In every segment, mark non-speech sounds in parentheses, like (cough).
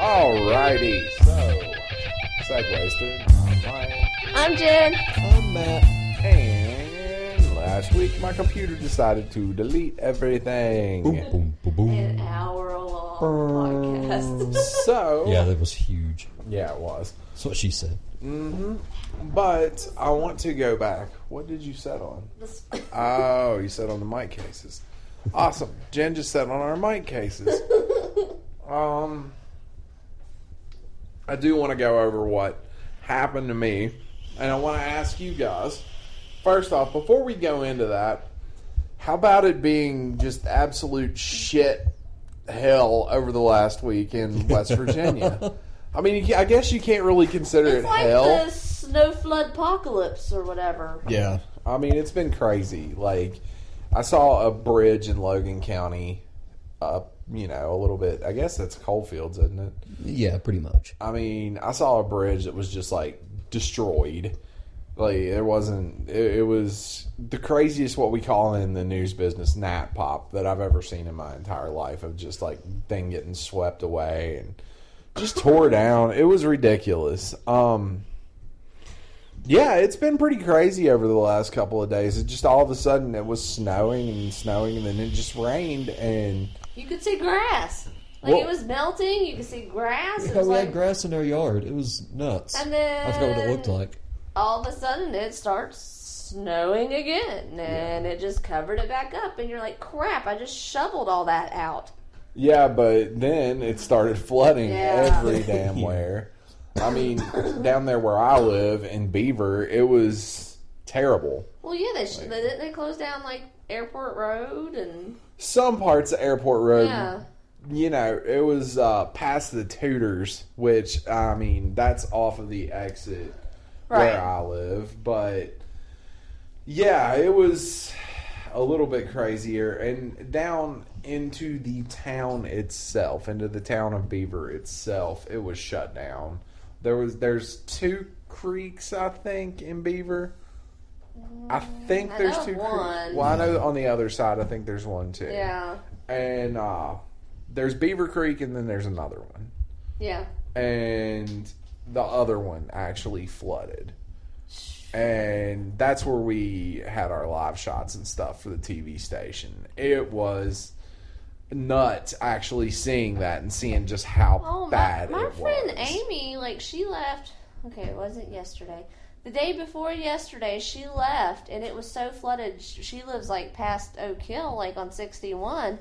Alrighty, so Segwasted. I'm Mike, I'm Jen. I'm Matt. and last week my computer decided to delete everything. Boom, boom, boom, An hour long podcast. So (laughs) Yeah, that was huge. yeah, it was. That's what she said. Mm-hmm. But I want to go back. What did you set on? (laughs) Oh, you set on the mic cases. Awesome. Jen just set on our mic cases. (laughs) Um, I do want to go over what happened to me, and I want to ask you guys. First off, before we go into that, how about it being just absolute shit hell over the last week in (laughs) West Virginia? I mean, I guess you can't really consider it's it like hell. the snow flood apocalypse or whatever. Yeah. I mean, it's been crazy. Like, I saw a bridge in Logan County up, you know, a little bit. I guess that's Coalfields, isn't it? Yeah, pretty much. I mean, I saw a bridge that was just like destroyed. Like, it wasn't, it, it was the craziest, what we call in the news business, nat pop that I've ever seen in my entire life of just like thing getting swept away and just tore down. It was ridiculous. Um, yeah, it's been pretty crazy over the last couple of days. It just all of a sudden it was snowing and snowing, and then it just rained, and You could see grass. Like Well- it was melting. You could see grass. It Yeah, was we like, had grass in our yard. It was nuts. and then I forgot what it looked like. all of a sudden it starts snowing again, and it just covered it back up. And you're like, crap! I just shoveled all that out. Yeah, but then it started flooding Yeah. every (laughs) damn where. I mean, down there where I live in Beaver, it was terrible. Well, yeah, they sh- they didn't they close down like Airport Road and Some parts of Airport Road, yeah. you know, it was uh, past the Tudors, which I mean, that's off of the exit Right. where I live. But yeah, it was a little bit crazier, and down into the town itself, into the town of Beaver itself, it was shut down. There was there's two creeks, I think, in Beaver. I think I there's two one. Well, I know on the other side, I think there's one too Yeah. and uh, there's Beaver Creek, and then there's another one, Yeah. and the other one actually flooded, and that's where we had our live shots and stuff for the TV station. It was nuts actually seeing that and seeing just how Oh, bad my it friend was. Amy, like she left. Okay, it wasn't yesterday. The day before yesterday, she left, and it was so flooded. She lives like past Oak Hill, like on sixty one,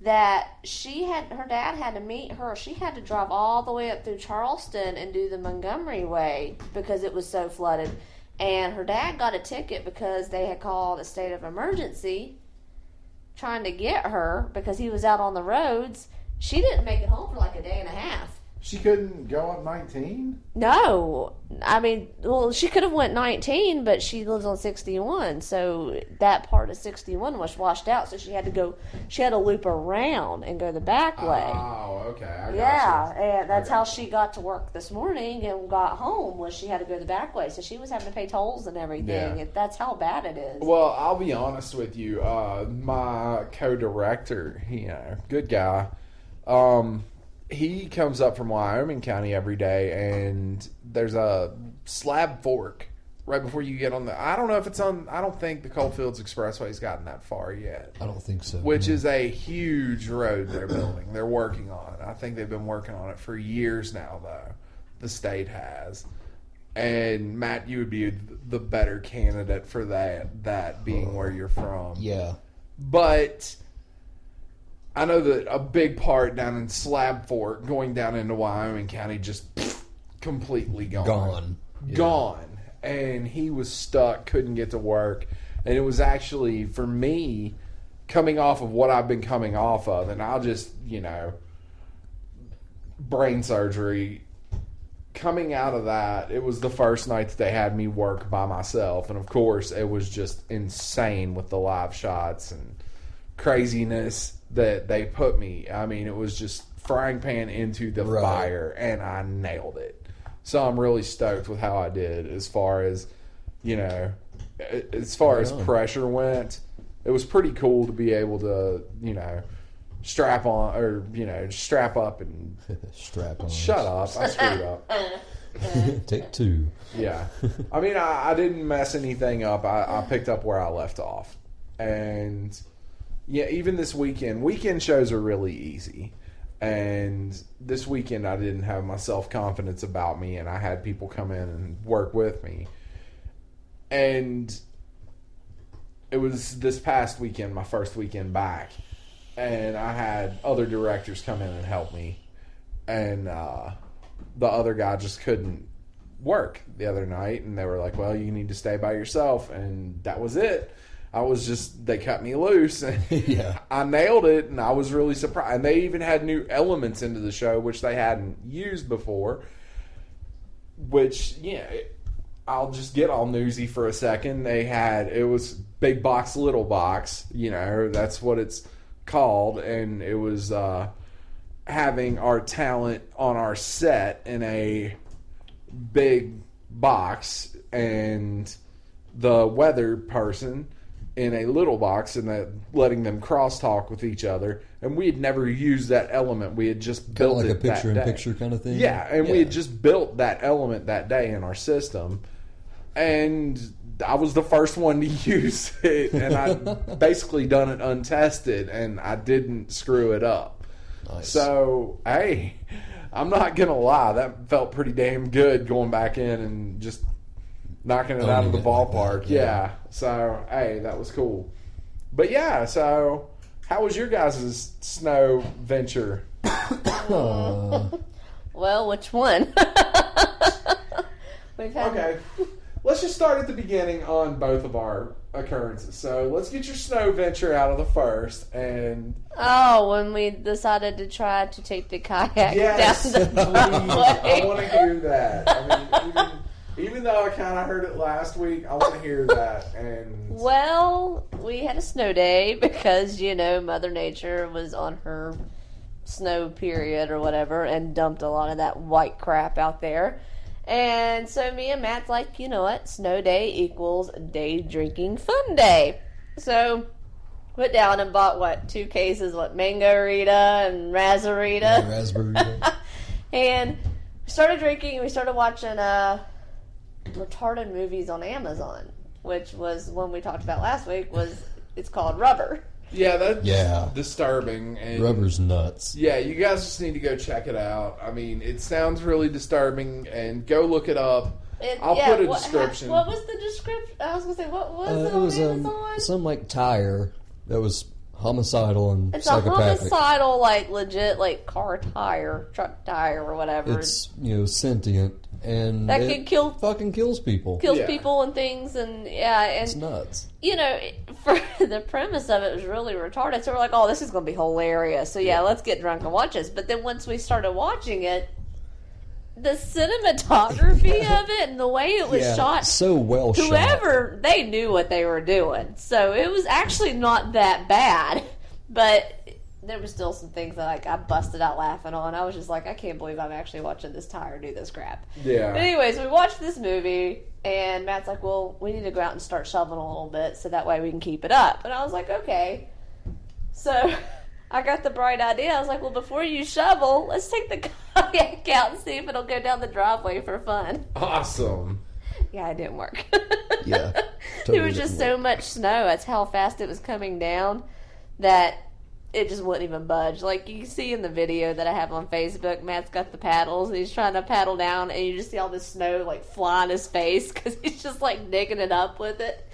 that she had her dad had to meet her. She had to drive all the way up through Charleston and do the Montgomery way because it was so flooded. And her dad got a ticket because they had called a state of emergency trying to get her because he was out on the roads. She didn't make it home for like a day and a half. She couldn't go up 19. No, I mean, well, she could have went 19, but she lives on 61, so that part of 61 was washed out. So she had to go. She had to loop around and go the back way. Oh, okay. I yeah, and that's how she got to work this morning and got home. Was she had to go the back way, so she was having to pay tolls and everything. Yeah. And that's how bad it is. Well, I'll be honest with you. Uh, my co-director, you know, good guy. Um, he comes up from Wyoming County every day, and there's a slab fork right before you get on the. I don't know if it's on. I don't think the Coalfields Expressway's gotten that far yet. I don't think so. Which is a huge road they're building. They're working on it. I think they've been working on it for years now, though. The state has. And Matt, you would be the better candidate for that. That being uh, where you're from. yeah. But I know that a big part down in Slab Fork, going down into Wyoming County, just pfft, completely gone. Gone. Yeah. Gone. And he was stuck, couldn't get to work. And it was actually, for me, coming off of what I've been coming off of, and I'll just, you know, brain surgery. Coming out of that, it was the first night that they had me work by myself. And of course, it was just insane with the live shots and craziness that they put me. I mean, it was just frying pan into the Right. fire, and I nailed it. So I'm really stoked with how I did as far as, you know, as far as pressure went. It was pretty cool to be able to, you know, strap on or you know strap up and (laughs) Strap on. shut up. I screwed up. (laughs) (laughs) Take two. Yeah. I mean, I, I didn't mess anything up. I, I picked up where I left off. And yeah, even this weekend, weekend shows are really easy. And this weekend, I didn't have my self confidence about me, and I had people come in and work with me. And it was this past weekend, my first weekend back, and I had other directors come in and help me. And uh, the other guy just couldn't work the other night and they were like well you need to stay by yourself and that was it i was just they cut me loose. (laughs) And Yeah. i nailed it and i was really surprised. And they even had new elements into the show which they hadn't used before which yeah i'll just get all newsy for a second. They had it was big box little box you know that's what it's called. And it was uh having our talent on our set in a big box and the weather person in a little box and that letting them crosstalk with each other and we had never used that element we had just Kind of built like a picture in day. picture kind of thing. yeah and we had just built that element that day in our system and I was the first one to (laughs) use it and I (laughs) basically done it untested and I didn't screw it up Nice. so, hey, I'm not gonna lie, that felt pretty damn good going back in and just knocking it out of the it like ballpark. yeah. yeah. So, hey, that was cool. But yeah, so how was your guys' snow venture? Uh, (coughs) Well, which one? (laughs) We've had Okay, let's just start at the beginning on both of our occurrences. So let's get your snow venture out of the first, and Oh, when we decided to try to take the kayak yes, down the (laughs) please, I want to hear that. I mean, even, even though I kind of heard it last week, I want to hear that. And Well, we had a snow day because, you know, Mother Nature was on her snow period or whatever and dumped a lot of that white crap out there. And so me and Matt's like, you know what? Snow day equals day drinking fun day. So went down and bought what two cases what mango rita and razorita raspberry. (laughs) and we started drinking and we started watching uh retarded movies on Amazon, which was one we talked about last week was it's called Rubber. yeah, that's Yeah. disturbing. And Rubber's nuts. Yeah, you guys just need to go check it out. I mean, it sounds really disturbing, and go look it up. It- I'll yeah, put a what, description. What was the description? I was gonna say what was Uh, it it on was um, Amazon? some like tire that was homicidal and it's a homicidal, like legit, like car tire, truck tire, or whatever. It's you know sentient and That it could kill- fucking kills people. kills Yeah. people and things, and yeah, It's and nuts. you know, (laughs) for the premise of it was really retarded. So we're like, oh, this is going to be hilarious. So yeah, let's get drunk and watch this. But then once we started watching it, the cinematography (laughs) of it and the way it was yeah, shot, so well shot. whoever they knew what they were doing. So it was actually not that bad, but. There was still some things that like I busted out laughing on. I was just like, I can't believe I'm actually watching this tire do this crap. yeah, But anyways, we watched this movie, and Matt's like, "Well, we need to go out and start shoveling a little bit, so that way we can keep it up." And I was like, "Okay." So (laughs) I got the bright idea. I was like, "Well, before you shovel, let's take the (laughs) kayak out and see if it'll go down the driveway for fun." awesome. Yeah, it didn't work. Yeah, (laughs) there was just didn't so much snow. That's how fast it was coming down that it just wouldn't even budge. Like you can see in the video that I have on Facebook, Matt's got the paddles and he's trying to paddle down, and you just see all the snow like fly in his face (laughs) because he's just like digging it up with it.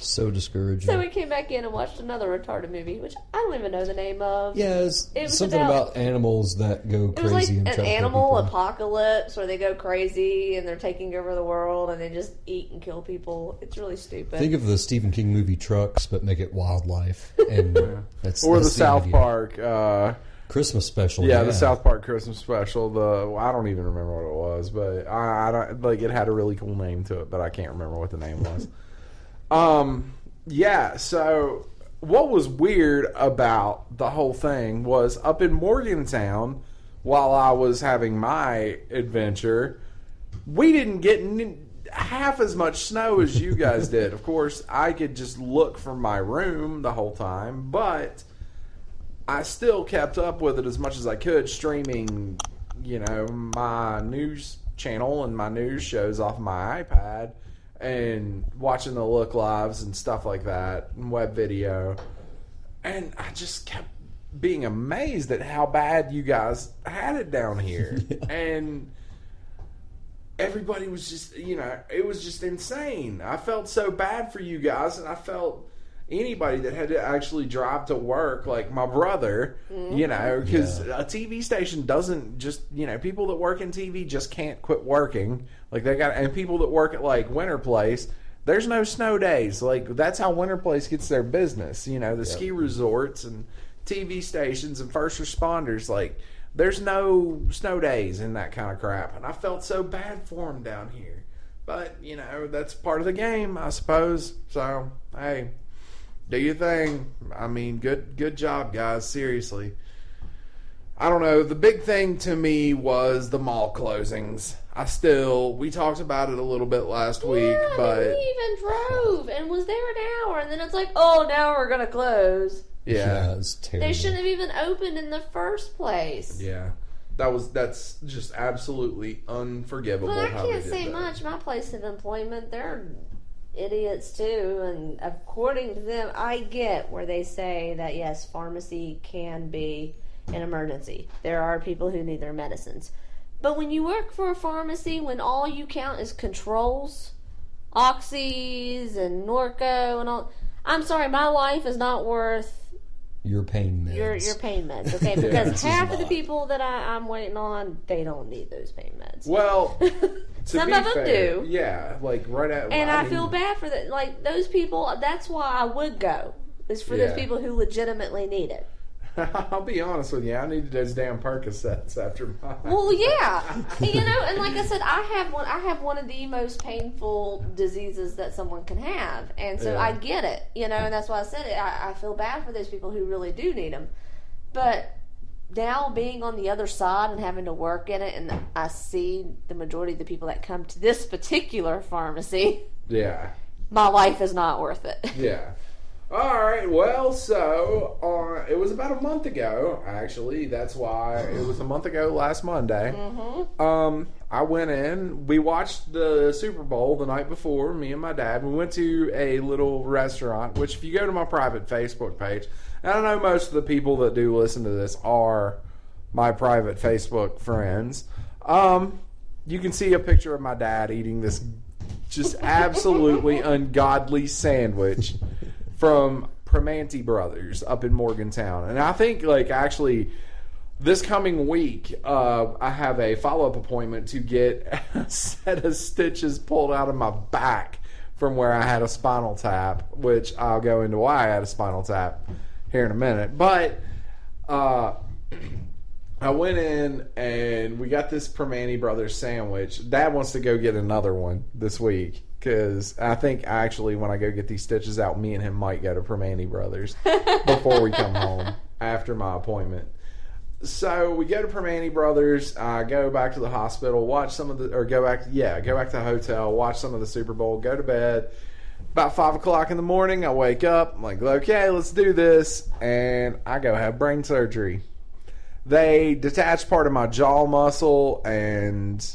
So discouraging. so we came back in and watched another retarded movie, which I don't even know the name of. yeah, it's It was something about- about, animals that go It was like crazy and an try to kill animal people. apocalypse where they go crazy and they're taking over the world and they just eat and kill people. It's really stupid. Think of the Stephen King movie Trucks, but make it wildlife, (laughs) and that's Or the that's South idea. Park. Uh, Christmas special. yeah, the South Park Christmas special. The I don't even remember what it was, but I, I don't like it had a really cool name to it, but I can't remember what the name was. (laughs) um, yeah. So what was weird about the whole thing was up in Morgantown while I was having my adventure, we didn't get. N- half as much snow as you guys (laughs) did. Of course, I could just look from my room the whole time, but I still kept up with it as much as I could, streaming, you know, my news channel and my news shows off my iPad and watching the look lives and stuff like that and web video. And I just kept being amazed at how bad you guys had it down here. (laughs) And everybody was just, you know, it was just insane. I felt so bad for you guys, and I felt anybody that had to actually drive to work, like my brother, mm-hmm. you know, because Yeah. a TV station doesn't just, you know, people that work in TV just can't quit working. Like they got, and people that work at like Winterplace. There's no snow days. Like that's how Winterplace gets their business. You know, the ski resorts and TV stations and first responders. Like there's no snow days and that kind of crap. And I felt so bad for them down here. But you know, that's part of the game, I suppose. So hey, do your thing. I mean, good good job, guys. Seriously. I don't know. The big thing to me was the mall closings. I still we talked about it a little bit last week, but we even drove and was there an hour, and then it's like, oh, now we're gonna close. yeah, it's terrible. They shouldn't have even opened in the first place. yeah, that was that's just absolutely unforgivable. But I how can't did say that. much. My place of employment, they're idiots too. And according to them, I get where they say that yes, pharmacy can be an emergency. There are people who need their medicines. But when you work for a pharmacy, when all you count is controls, oxys and Norco and all, I'm sorry, my life is not worth your pain meds. your your pain meds. Okay, (laughs) because this half of the people that I, I'm waiting on, they don't need those pain meds. Well, to (laughs) Some of them fair, do. Yeah, like right at And I, mean, feel bad for that. Like those people. That's why I would go. Is for Yeah. those people who legitimately need it. (laughs) I'll be honest with you. I needed those damn Percocets after my. (laughs) Well, yeah, (laughs) you know, and like I said, I have one. I have one of the most painful diseases that someone can have, and so Yeah. I get it. You know, and that's why I said it. I, I feel bad for those people who really do need them, but now being on the other side and having to work in it, and I see the majority of the people that come to this particular pharmacy, yeah. my life is not worth it. (laughs) Yeah. All right. Well, so uh, it was about a month ago. Actually, that's why it was a month ago last Monday. Mm-hmm. Um, I went in. We watched the Super Bowl the night before. Me and my dad. We went to a little restaurant. Which, if you go to my private Facebook page, and I know most of the people that do listen to this are my private Facebook friends. Um, you can see a picture of my dad eating this just (laughs) absolutely ungodly sandwich from Primanti Brothers up in Morgantown. And I think, like, actually, this coming week, uh, I have a follow up appointment to get (laughs) a set of stitches pulled out of my back from where I had a spinal tap, which I'll go into why I had a spinal tap here in a minute. But, uh, (clears throat) I went in and we got this Primanti Brothers sandwich. Dad wants to go get another one this week because I think actually when I go get these stitches out, me and him might go to Primanti Brothers (laughs) before we come home after my appointment. So we go to Primanti Brothers. I go back to the hospital, watch some of the, or go back, yeah, go back to the hotel, watch some of the Super Bowl, go to bed. About five o'clock in the morning, I wake up. I'm like, okay, let's do this, and I go have brain surgery they detached part of my jaw muscle and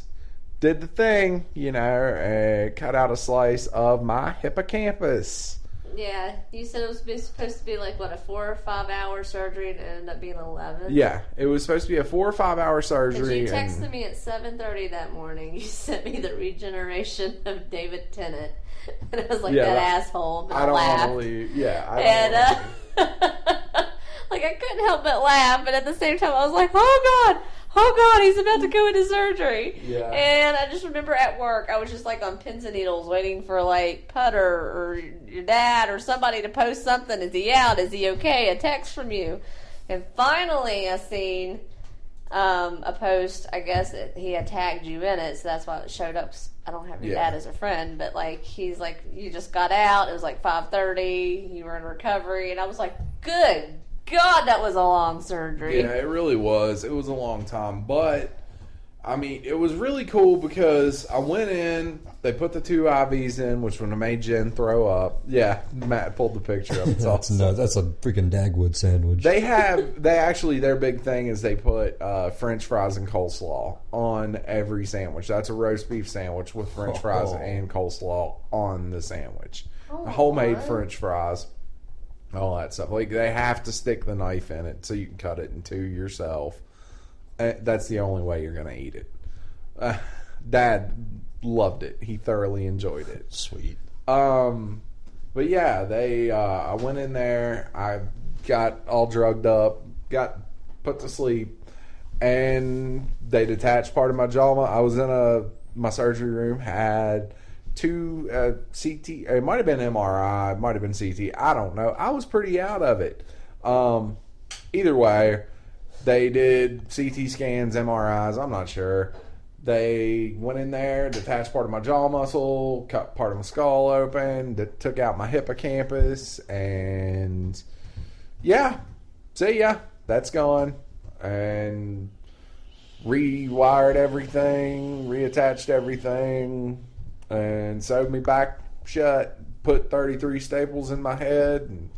did the thing, you know, and cut out a slice of my hippocampus. Yeah, you said it was supposed to be like what a four or five hour surgery, and it ended up being eleven. Yeah, it was supposed to be a four or five hour surgery. you texted and- me at seven thirty that morning. (laughs) You sent me the regeneration of David Tennant, (laughs) and I was like Yeah, that asshole. But I don't laughed. want to believe. Yeah, I don't and uh, (laughs) like I couldn't help but laugh, but at the same time I was like, "Oh God, oh God, he's about to go into surgery." Yeah. And I just remember at work, I was just like on pins and needles, waiting for like Putter or your dad or somebody to post something. Is he out? Is he okay? A text from you. And finally, I seen um, a post. I guess it, he had tagged you in it, so that's why it showed up. I don't have your Yeah. dad as a friend, but like he's like, you just got out. It was like five thirty. You were in recovery, and I was like, good God, that was a long surgery. Yeah, it really was. It was a long time, but I mean, it was really cool because I went in. They put the two IVs in, which would have made Jen throw up. Yeah, Matt pulled the picture up. It's (laughs) That's awesome. no, that's a freaking Dagwood sandwich. They have they actually their big thing is they put uh, French fries and coleslaw on every sandwich. That's a roast beef sandwich with French fries Oh. and coleslaw on the sandwich. Oh, Homemade what? French fries, all that stuff. Like they have to stick the knife in it so you can cut it in two yourself. Uh, That's the only way you're gonna eat it. Uh, Dad loved it. He thoroughly enjoyed it. Sweet. Um, but yeah, they. Uh, I went in there. I got all drugged up, got put to sleep, and they detached part of my jaw. I was in a my surgery room had two uh, CT. It might have been MRI. It might have been CT. I don't know. I was pretty out of it. Um, either way, they did CT scans, MRIs. I'm not sure. They went in there, detached part of my jaw muscle, cut part of my skull open, took out my hippocampus, and yeah, see ya. That's gone, and rewired everything, reattached everything, and sewed me back shut. Put 33 staples in my head and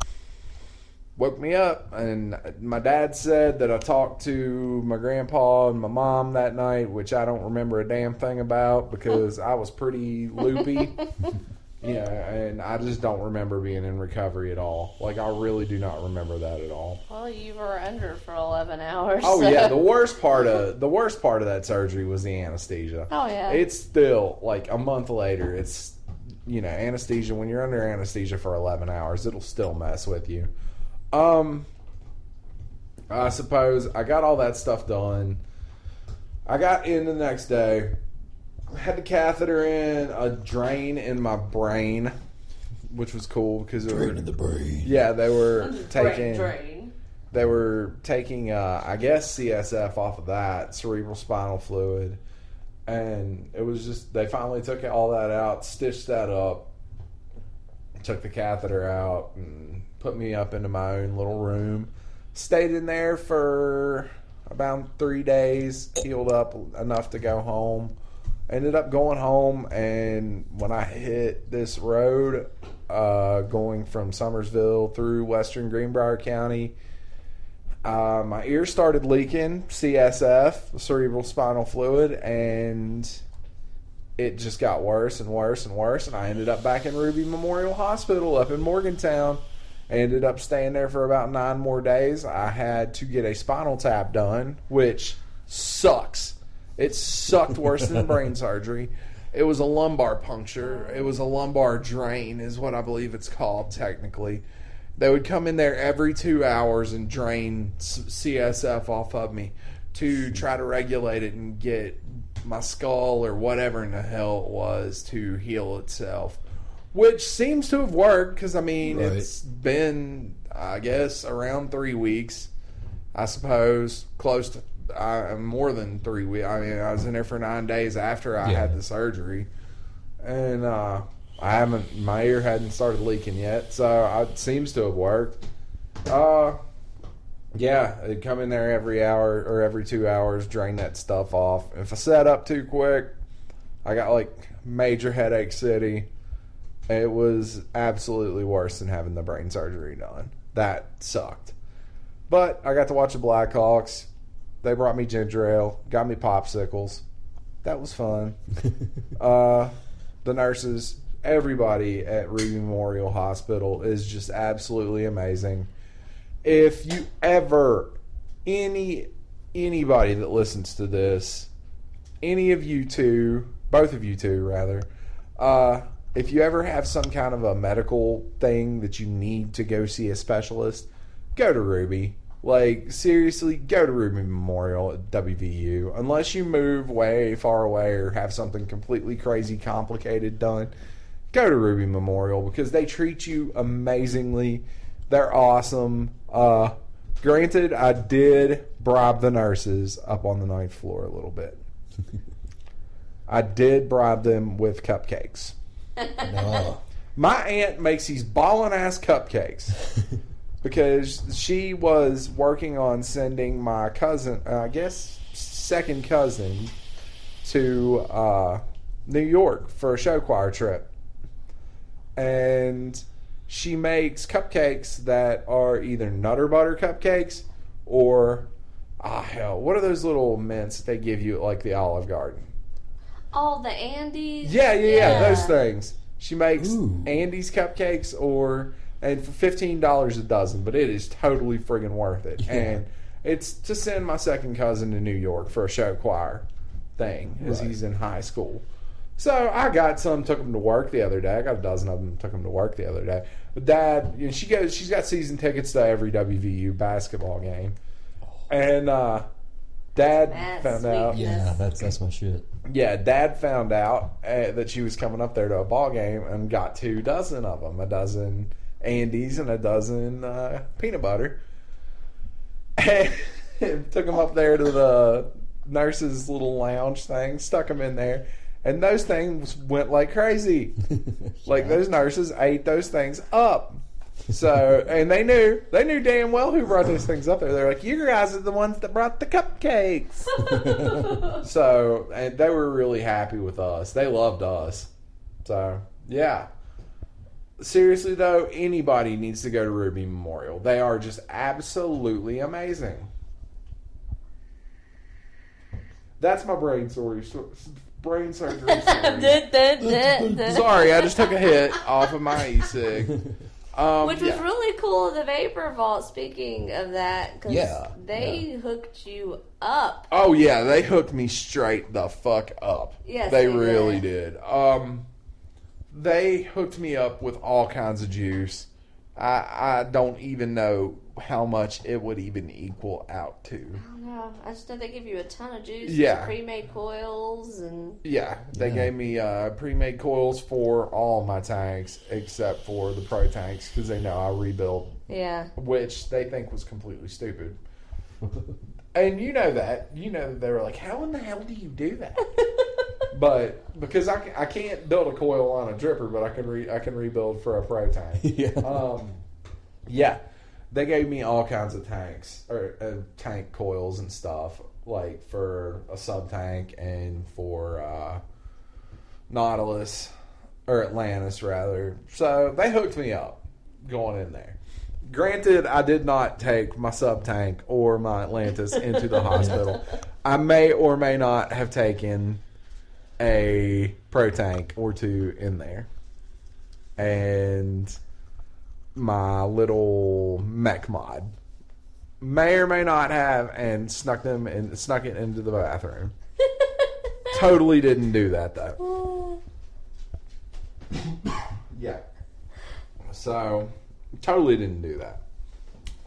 woke me up. And my dad said that I talked to my grandpa and my mom that night, which I don't remember a damn thing about because I was pretty loopy. (laughs) Yeah, and I just don't remember being in recovery at all. Like I really do not remember that at all. Well, you were under for 11 hours. Oh so- yeah, the (laughs) worst part of the worst part of that surgery was the anesthesia. Oh, yeah. It's still like a month later. It's you know anesthesia when you're under anesthesia for 11 hours, it'll still mess with you. Um, I suppose I got all that stuff done. I got in the next day. Had the catheter in, a drain in my brain, which was cool because it Brain were, in the brain. yeah they were Brain taking drain. they were taking uh, I guess CSF off of that cerebral spinal fluid, and it was just they finally took all that out, stitched that up, took the catheter out, and put me up into my own little room. Stayed in there for about three days, healed up enough to go home. Ended up going home, and when I hit this road, uh, going from Summersville through Western Greenbrier County, uh, my ear started leaking CSF, cerebral spinal fluid, and it just got worse and worse and worse. And I ended up back in Ruby Memorial Hospital up in Morgantown. I ended up staying there for about nine more days. I had to get a spinal tap done, which sucks. It sucked worse than brain surgery. It was a lumbar puncture. It was a lumbar drain, is what I believe it's called technically. They would come in there every two hours and drain CSF off of me to try to regulate it and get my skull or whatever in the hell it was to heal itself. Which seems to have worked because, I mean, Right. it's been, I guess, around three weeks, I suppose, close to uh, more than three weeks. I mean, I was in there for nine days after I Yeah. had the surgery. And, uh, I haven't. My ear hadn't started leaking yet, so it seems to have worked. Uh, yeah, it'd come in there every hour or every two hours, drain that stuff off. If I set up too quick, I got like major headache city. It was absolutely worse than having the brain surgery done. That sucked. But I got to watch the Blackhawks. They brought me ginger ale, got me popsicles. That was fun (laughs) uh, the nurses, everybody at Ruby Memorial Hospital is just absolutely amazing. If you ever, any anybody that listens to this, any of you two, both of you two rather, uh, if you ever have some kind of a medical thing that you need to go see a specialist, go to Ruby. Like seriously, go to Ruby Memorial at WVU. Unless you move way far away or have something completely crazy complicated done, go to Ruby Memorial because they treat you amazingly. They're awesome. Uh, granted, I did bribe the nurses up on the ninth floor a little bit. (laughs) I did bribe them with cupcakes. (laughs) No. My aunt makes these ballin' ass cupcakes (laughs) because she was working on sending my cousin, uh, I guess second cousin, to uh, New York for a show choir trip, and she makes cupcakes that are either Nutter Butter cupcakes or ah hell, what are those little mints that they give you at like the Olive Garden? Oh, the Andes. Yeah, yeah, yeah, those things. She makes Ooh. Andes cupcakes or and for fifteen dollars a dozen, but it is totally friggin' worth it. Yeah. And it's to send my second cousin to New York for a show choir thing as Right. he's in high school. So I got some, took him to work the other day. I got a dozen of them, took him to work the other day. But Dad, you know, she goes, she's got season tickets to every WVU basketball game, and uh, Dad That's found sweet. out. Yeah, that's that's my shit. Yeah, Dad found out uh, that she was coming up there to a ball game and got two dozen of them, a dozen Andes and a dozen uh, peanut butter. (laughs) And took them up there to the nurse's little lounge thing, stuck them in there, and those things went like crazy. (laughs) Like those nurses ate those things up. So, and they knew, they knew damn well who brought those things up there. They're like, you guys are the ones that brought the cupcakes. (laughs) so, and they were really happy with us. They loved us. So, yeah. Seriously though, anybody needs to go to Ruby Memorial. They are just absolutely amazing. That's my brain story. Brain surgery. (laughs) story. Sorry, I just took a hit off of my e-cig. (laughs) Um, Which was yeah. really cool. The Vapor Vault. Speaking of that, because Yeah, they hooked you up. Oh yeah, they hooked me straight the fuck up. Yes, they they really did. Um, they hooked me up with all kinds of juice. I I don't even know how much it would even equal out to. No, I just know they give you a ton of juice. Yeah. pre-made coils and Yeah, they Yeah. gave me uh, pre-made coils for all my tanks except for the pro tanks because they know I rebuilt, yeah. which they think was completely stupid. (laughs) And you know that. You know that they were like, how in the hell do you do that? (laughs) but because I, I can't build a coil on a dripper, but I can re, I can rebuild for a pro tank. (laughs) yeah. Um, yeah, they gave me all kinds of tanks or uh, tank coils and stuff, like for a sub tank and for uh, Nautilus or Atlantis rather. So they hooked me up going in there. Granted, I did not take my sub tank or my Atlantis into the (laughs) hospital. I may or may not have taken a pro tank or two in there. And my little mech mod. May or may not have and snuck them and snuck it into the bathroom. (laughs) totally didn't do that though. (laughs) Yeah. So totally didn't do that.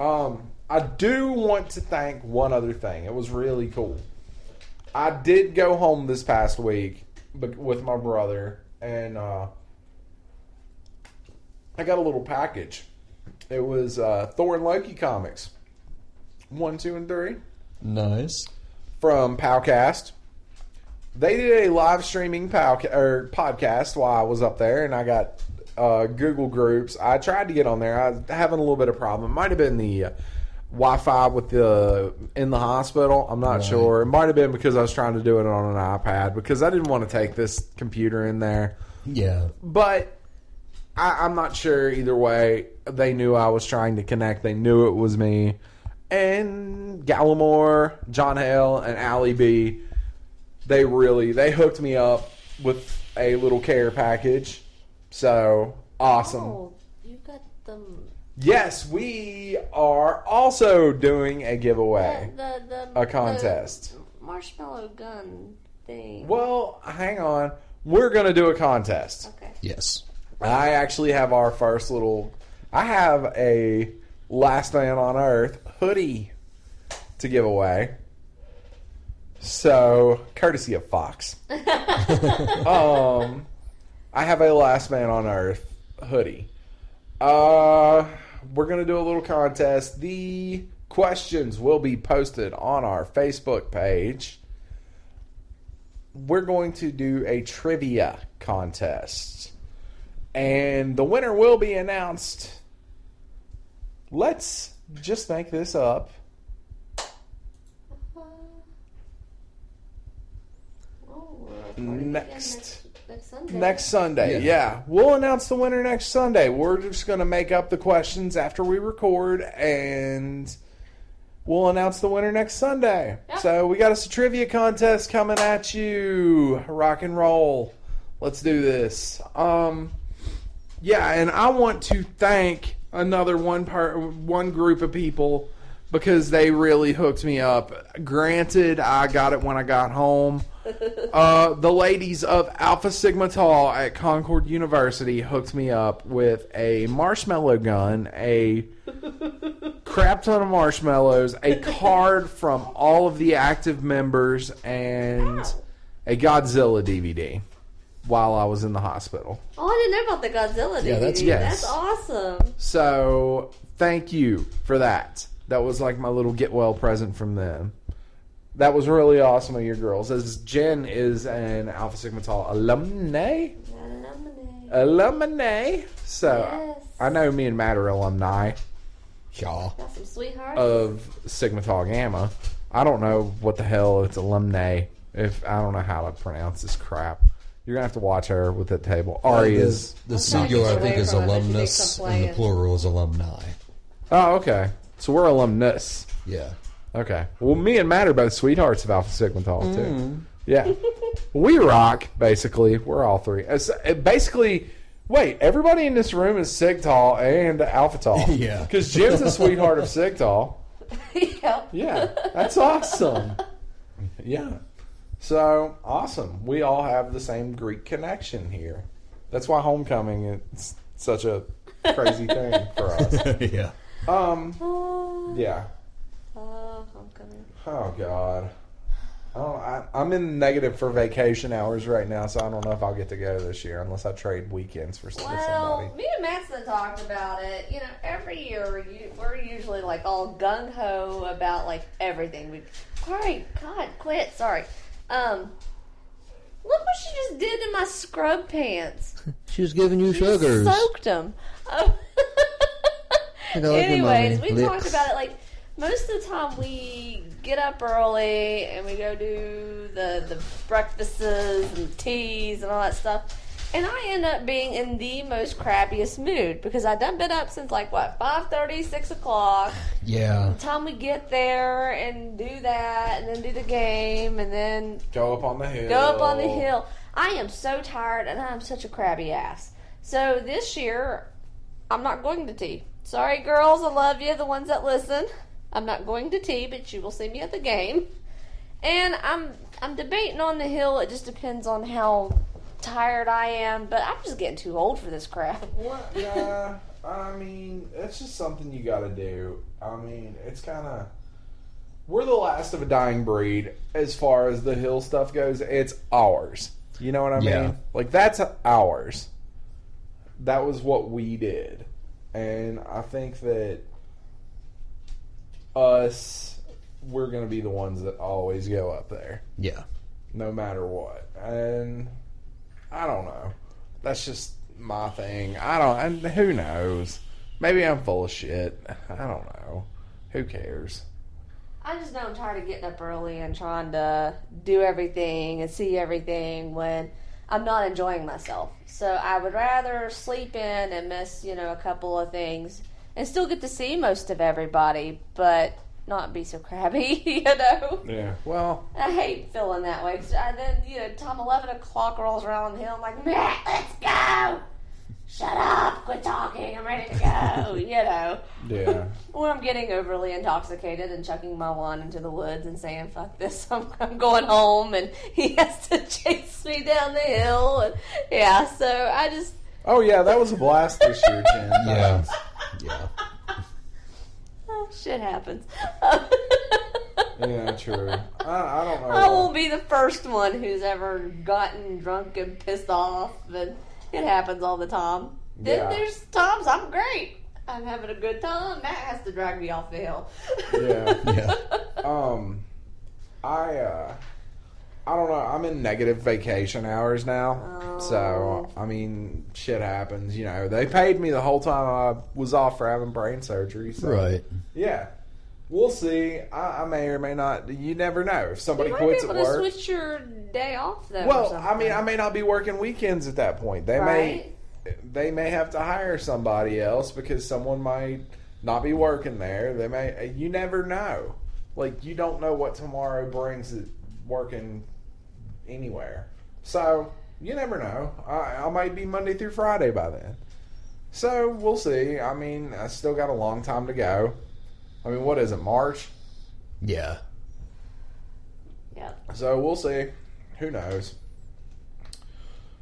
Um I do want to thank one other thing. It was really cool. I did go home this past week with my brother and uh I got a little package. It was uh, Thor and Loki comics, one, two, and three Nice. from Powcast. They did a live streaming pow- or podcast while I was up there, and I got uh, Google groups. I tried to get on there. I was having a little bit of problem. It might have been the uh, Wi-Fi with the in the hospital. I'm not Right. sure. It might have been because I was trying to do it on an iPad because I didn't want to take this computer in there. Yeah. But I, I'm not sure either way. They knew I was trying to connect. They knew it was me. And Gallimore, John Hale, and Allie B, they really they hooked me up with a little care package. So awesome. Oh, you got them. Yes, we are also doing a giveaway. The, the, the A contest. the marshmallow gun thing. Well, hang on. We're going to do a contest. Okay. Yes. I actually have our first little. I have a Last Man on Earth hoodie to give away. So, courtesy of Fox. (laughs) um, I have a Last Man on Earth hoodie. Uh, we're gonna do a little contest. The questions will be posted on our Facebook page. We're going to do a trivia contest and the winner will be announced. Let's just make this up. Oh, next next Sunday. Next Sunday, Yeah. yeah. We'll announce the winner next Sunday. We're just going to make up the questions after we record, and we'll announce the winner next Sunday. Yeah. So we got us a trivia contest coming at you. Rock and roll. Let's do this. Um, yeah, and I want to thank another one part, one group of people because they really hooked me up. Granted, I got it when I got home. (laughs) Uh, the ladies of Alpha Sigma Tau at Concord University hooked me up with a marshmallow gun, a (laughs) crap ton of marshmallows, a (laughs) card from all of the active members, and a Godzilla DVD while I was in the hospital. Oh, I didn't know about the Godzilla. DVD. Yeah, that's- Yes. That's awesome. So thank you for that. That was like my little get well present from them. That was really awesome of your girls. As Jen is an Alpha Sigma Tau alumni, Lemonade. alumni. So Yes. I know me and Matt are alumni Yeah. Got some sweethearts. of Sigma Tau Gamma. I don't know what the hell it's alumni. If I don't know how to pronounce this crap, you're gonna have to watch her with that table. Ari the, is. the I'm trying to singular, I think, is from it, but she alumnus, and the plural is alumni. Oh, okay. So we're alumnus. Yeah. Okay. Well, me and Matt are both sweethearts of Alpha Sigma Tau too. Mm. Yeah. (laughs) we rock. Basically, we're all three. It's, it basically, wait. Everybody in this room is Sig Tau and Alpha Tau. (laughs) Yeah. Because Jim's a sweetheart of Sig Tau. (laughs) yep. Yeah. That's awesome. Yeah. So awesome. We all have the same Greek connection here. That's why homecoming is such a crazy thing for us. yeah. Um. Oh, Yeah. oh, homecoming. Oh God. I don't, I, I'm in negative for vacation hours right now, so I don't know if I'll get to go this year unless I trade weekends for with Well, somebody. me and Matson talked about it. You know, every year you, we're usually like all gung ho about like everything. We, all right, God, quit. Sorry. Um, look what she just did to my scrub pants. (laughs) She was giving you She sugars. soaked them. Oh. I like Anyways, mommy we talked about it like most of the time we get up early and we go do the the breakfasts and teas and all that stuff. And I end up being in the most crappiest mood because I done been up since like what 5:30, 6 o'clock. Yeah. The time we get there and do that, and then do the game, and then Go up on the hill. go up on the hill. I am so tired and I'm such a crabby ass. So this year, I'm not going to tea. Sorry, girls, I love you, the ones that listen. I'm not going to tea, but you will see me at the game. And I'm I'm debating on the hill. It just depends on how tired I am, but I'm just getting too old for this crap. What? Yeah. I mean, it's just something you got to do. I mean, it's kind of. We're the last of a dying breed as far as the hill stuff goes. It's ours. You know what I Yeah. mean? Like that's ours. That was what we did, and I think that us, we're gonna be the ones that always go up there Yeah. no matter what. And I don't know. That's just my thing. I don't. And who knows? Maybe I'm full of shit. I don't know. Who cares? I just know I'm tired of getting up early and trying to do everything and see everything when I'm not enjoying myself. So I would rather sleep in and miss, you know, a couple of things and still get to see most of everybody, but not be so crabby, (laughs) you know. Yeah. Well, I hate feeling that way. 'cause I then, you know, time 11 o'clock rolls around the hill. I'm like, Matt, let's go. Shut up. Quit talking. I'm ready to go. (laughs) you know. yeah. (laughs) Or I'm getting overly intoxicated and chucking my wand into the woods and saying, fuck this, (laughs) I'm, I'm going home. And he has to chase me down the hill. And yeah, so I just, Oh yeah, that was a blast this year, Jen. Yeah. Yeah. oh, shit happens. Yeah, true. I, I don't know. I won't be the first one who's ever gotten drunk and pissed off, and it happens all the time. Then Yeah. there's times I'm great. I'm having a good time. Matt has to drag me off the hill. Yeah. (laughs) Yeah. Um, I uh, I don't know. I'm in negative vacation hours now, so I mean, shit happens. You know, they paid me the whole time I was off for having brain surgery. So, Right. Yeah. We'll see. I, I may or may not. You never know. If somebody You might be quits able at to work. switch your day off though. or Well, I mean. I may not be working weekends at that point. They Right. may, they may have to hire somebody else because someone might not be working there. They may. You never know. Like you don't know what tomorrow brings. Working anywhere. So you never know. I, I might be Monday through Friday by then. So we'll see. I mean, I still got a long time to go. I mean, what is it? March. Yeah. Yeah. So we'll see. Who knows?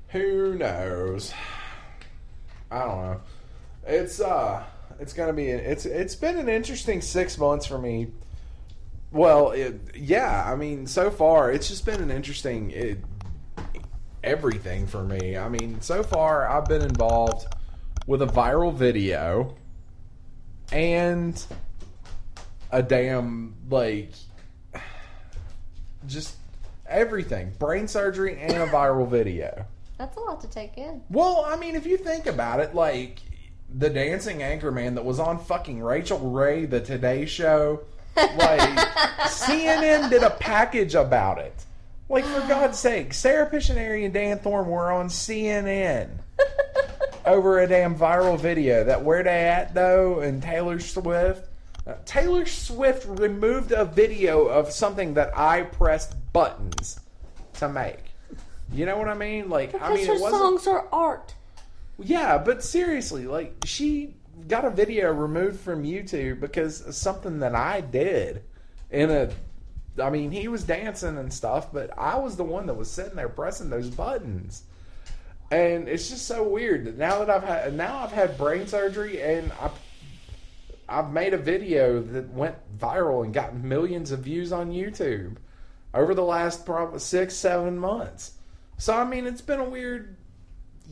Who knows? I don't know. It's uh it's gonna be it's it's been an interesting six months for me. Well, it, yeah, I mean, so far it's just been an interesting it, everything for me. I mean, so far I've been involved with a viral video and a damn like just everything. Brain surgery and a viral video. That's a lot to take in. well i mean if you think about it like the dancing anchorman that was on fucking rachael ray the today show like (laughs) cnn did a package about it. Like for god's sake sarah Pictionary and dan thorn were on cnn (laughs) over a damn viral video that where they at though and taylor swift uh, taylor swift removed a video of something that i pressed buttons to make. You know what i mean? Like i Because mean her songs are art. yeah but seriously like she got a video removed from youtube because of something that i did in a i mean he was dancing and stuff but i was the one that was sitting there pressing those buttons. And it's just so weird that now that I've had now I've had brain surgery and I I've made a video that went viral and got millions of views on YouTube over the last probably six seven months. So I mean, it's been a weird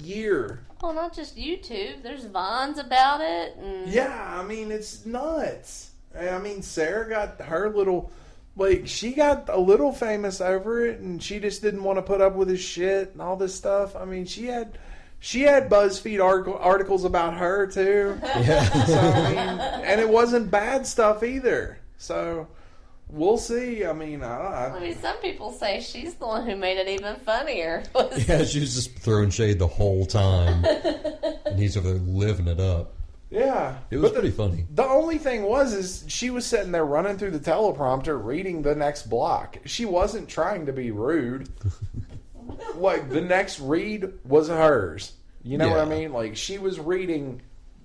year. Well, not just YouTube. There's vines about it, and Yeah, I mean, it's nuts. I mean, Sarah got her little. Like she got a little famous over it, and she just didn't want to put up with his shit and all this stuff. I mean, she had she had BuzzFeed article, articles about her too. (laughs) Yeah. So I mean, and it wasn't bad stuff either. So we'll see. I mean, I, I I, mean, some people say she's the one who made it even funnier. (laughs) yeah, she was just throwing shade the whole time. (laughs) and he's over there living it up. yeah, It was But the- pretty funny. The only thing was is she was sitting there running through the teleprompter reading the next block. She wasn't trying to be rude. Like the next read was hers. You know what I mean? Like she was reading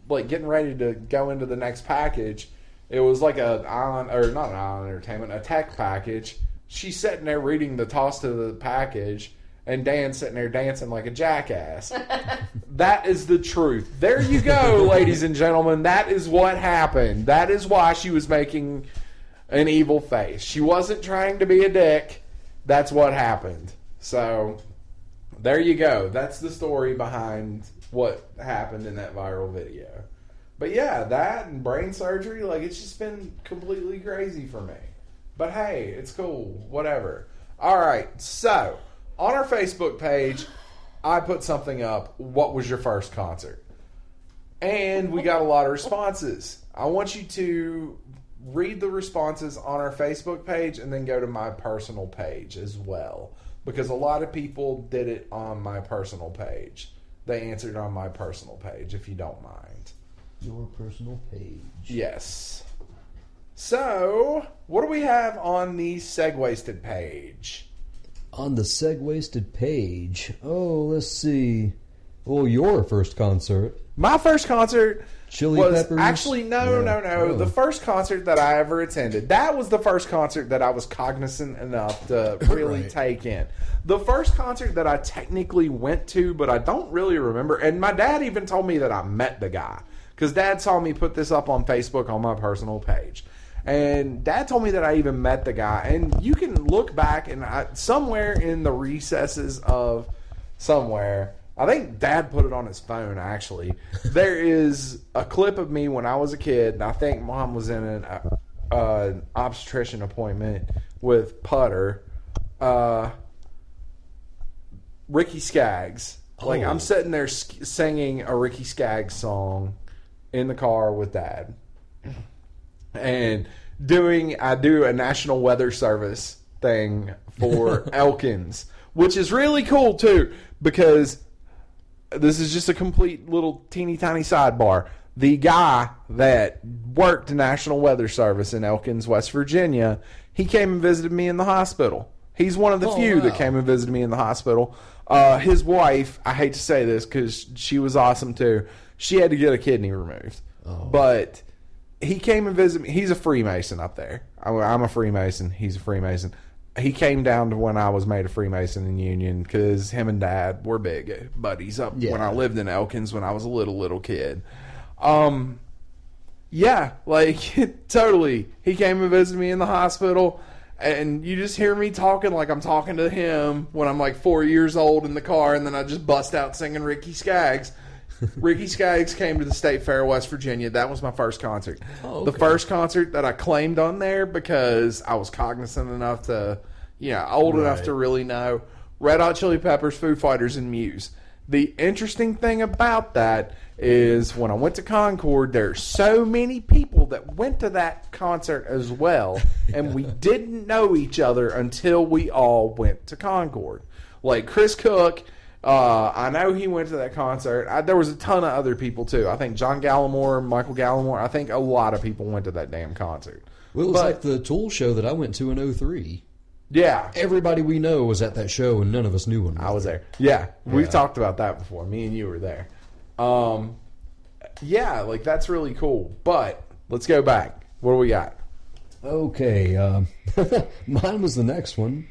like getting ready to go into the next package. It was like a island or not an island entertainment, a tech package. She's sitting there reading the toss to the package and Dan's sitting there dancing like a jackass. (laughs) That is the truth. There you go, (laughs) ladies and gentlemen. That is what happened. That is why she was making an evil face. She wasn't trying to be a dick. That's what happened. So, there you go. That's the story behind what happened in that viral video. But yeah, that and brain surgery, like it's just been completely crazy for me. But hey, it's cool. Whatever. All right. So, on our Facebook page, I put something up. What was your first concert? And we got a lot of responses. I want you to read the responses on our Facebook page and then go to my personal page as well. Because a lot of people did it on my personal page. They answered on my personal page, if you don't mind. Your personal page. Yes. So, what do we have on the Segwasted page? On the Segwasted page. Oh, let's see. Well, your first concert. My first concert Chili was Peppers? actually no, Yeah. no, no. Oh. The first concert that I ever attended. That was the first concert that I was cognizant enough to (laughs) really Right. take in. The first concert that I technically went to, but I don't really remember. And my dad even told me that I met the guy because Dad saw me put this up on Facebook on my personal page. And Dad told me that I even met the guy. And you can look back and I, somewhere in the recesses of somewhere. I think Dad put it on his phone. Actually, there is a clip of me when I was a kid, and I think Mom was in an uh, uh, obstetrician appointment with Putter, uh, Ricky Skaggs. Like Oh. I'm sitting there singing a Ricky Skaggs song in the car with Dad, and doing I do a National Weather Service thing for (laughs) Elkins, which is really cool too because this is just a complete little teeny tiny sidebar. The guy that worked National Weather Service in Elkins, West Virginia, he came and visited me in the hospital. He's one of the Oh, few that came and visited me in the hospital. Uh, his wife, I hate to say this because she was awesome too. She had to get a kidney removed, but he came and visited me. He's a Freemason up there. I'm a Freemason. He's a Freemason. He came down to when I was made a Freemason in Union because him and Dad were big buddies up Yeah. when I lived in Elkins when I was a little little kid. Um, yeah, like (laughs) totally. He came and visited me in the hospital, and you just hear me talking like I'm talking to him when I'm like four years old in the car, and then I just bust out singing Ricky Skaggs. Ricky Skaggs came to the State Fair, West Virginia. That was my first concert. Oh, The first concert that I claimed on there because I was cognizant enough to, yeah, old enough to really know. Red Hot Chili Peppers, Foo Fighters, and Muse. The interesting thing about that is when I went to Concord, there are so many people that went to that concert as well, (laughs) and we didn't know each other until we all went to Concord. Like Chris Cook, uh, I know he went to that concert. I, there was a ton of other people too. I think John Gallimore, Michael Gallimore. I think a lot of people went to that damn concert. Well, it was But- like the Tool show that I went to in 03. Yeah, Everybody we know was at that show, and none of us knew one. I was there. Yeah, we've talked about that before. Me and you were there. Um, yeah, like that's really cool. But let's go back. What do we got? Okay, um, (laughs) mine was the next one.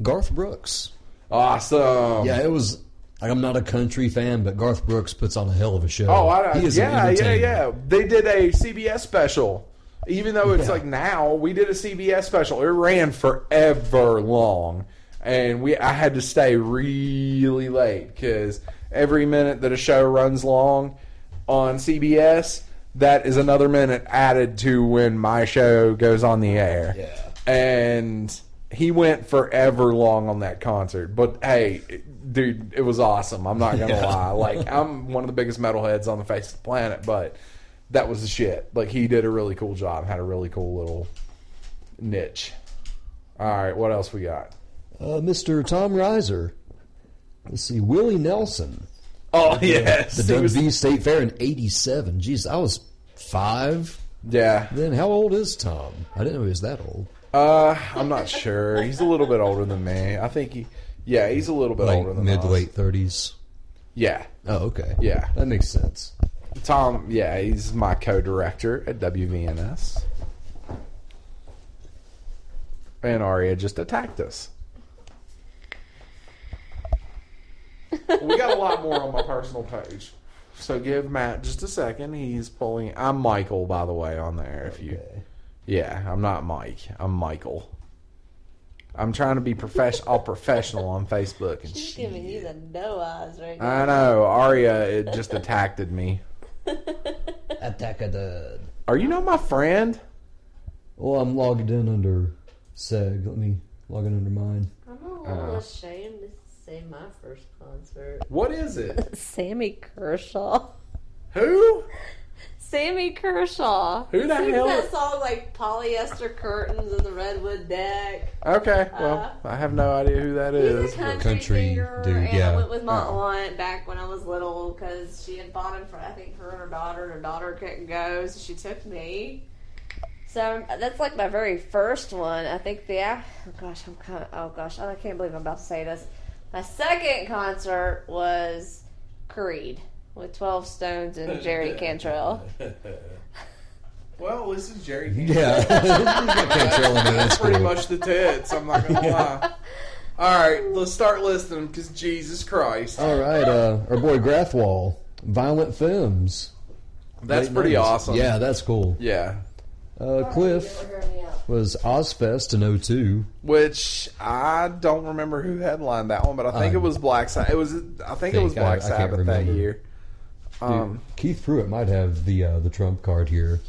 Garth Brooks. Awesome. Yeah, it was. Like, I'm not a country fan, but Garth Brooks puts on a hell of a show. Oh, I, He is yeah, yeah, yeah. They did a CBS special. Even though it's Yeah. like now, we did a CBS special. It ran forever long, and we I had to stay really late because every minute that a show runs long on CBS, that is another minute added to when my show goes on the air. Yeah. and he went forever long on that concert. But hey, dude, it was awesome. I'm not gonna Yeah. lie. Like I'm one of the biggest metalheads on the face of the planet, but that was the shit. Like he did a really cool job. Had a really cool little niche. All right, what else we got? Uh, Mr. Tom Reiser. Let's see, Willie Nelson. Oh yes, The He was- State Fair in '87. Jeez, I was five. yeah. Then how old is Tom? I didn't know he was that old. Uh, I'm not sure. He's a little bit older than me. I think he. Yeah, he's a little bit Like older than mid us. late thirties. Yeah, Oh, okay. Yeah. that makes sense. Tom. Yeah, he's my co-director at WVNS. And Aria just attacked us. we got a lot more on my personal page. So give Matt just a second. He's pulling. I'm Michael, by the way, on there. If you, Okay. Yeah, I'm not Mike. I'm Michael. I'm trying to be professional, all professional on Facebook and She's shit. giving you the no eyes right now. I know Aria. It just attacked me. (laughs) Attack a dud. Are you not my friend? Well, I'm logged in under Seg. Let me log in under mine. I'm a little Uh. ashamed to say my first concert. What is it? (laughs) Sammy Kershaw. Who? Sammy Kershaw. Who the Sings hell- that song like polyester curtains and the redwood deck. Okay, uh, well, I have no idea who that is. He's a country, Country singer, dude, and yeah. I went with my Oh. aunt back when I was little because she had bought him for I think her and her daughter. and Her daughter couldn't go, so she took me. So that's like my very first one. I think the oh gosh, I'm kind of oh gosh, I can't believe I'm about to say this. My second concert was Creed with Twelve Stones and (laughs) Jerry Cantrell. (laughs) Well, this is Jerry. Yeah, can't (laughs) That's that's pretty much the tits. I'm not gonna lie. All right, let's start listening because Jesus Christ, All right, uh, our boy Grathwall, Violent Femmes. that's Late pretty 90s. awesome. Yeah, that's cool. yeah. Uh, Cliff was Ozzfest in 02. Which I don't remember who headlined that one, but I think it was Black Sabbath. It was. I think, it was think I- Black I Sabbath that year. Um, Keith Pruitt might have the uh, the trump card here.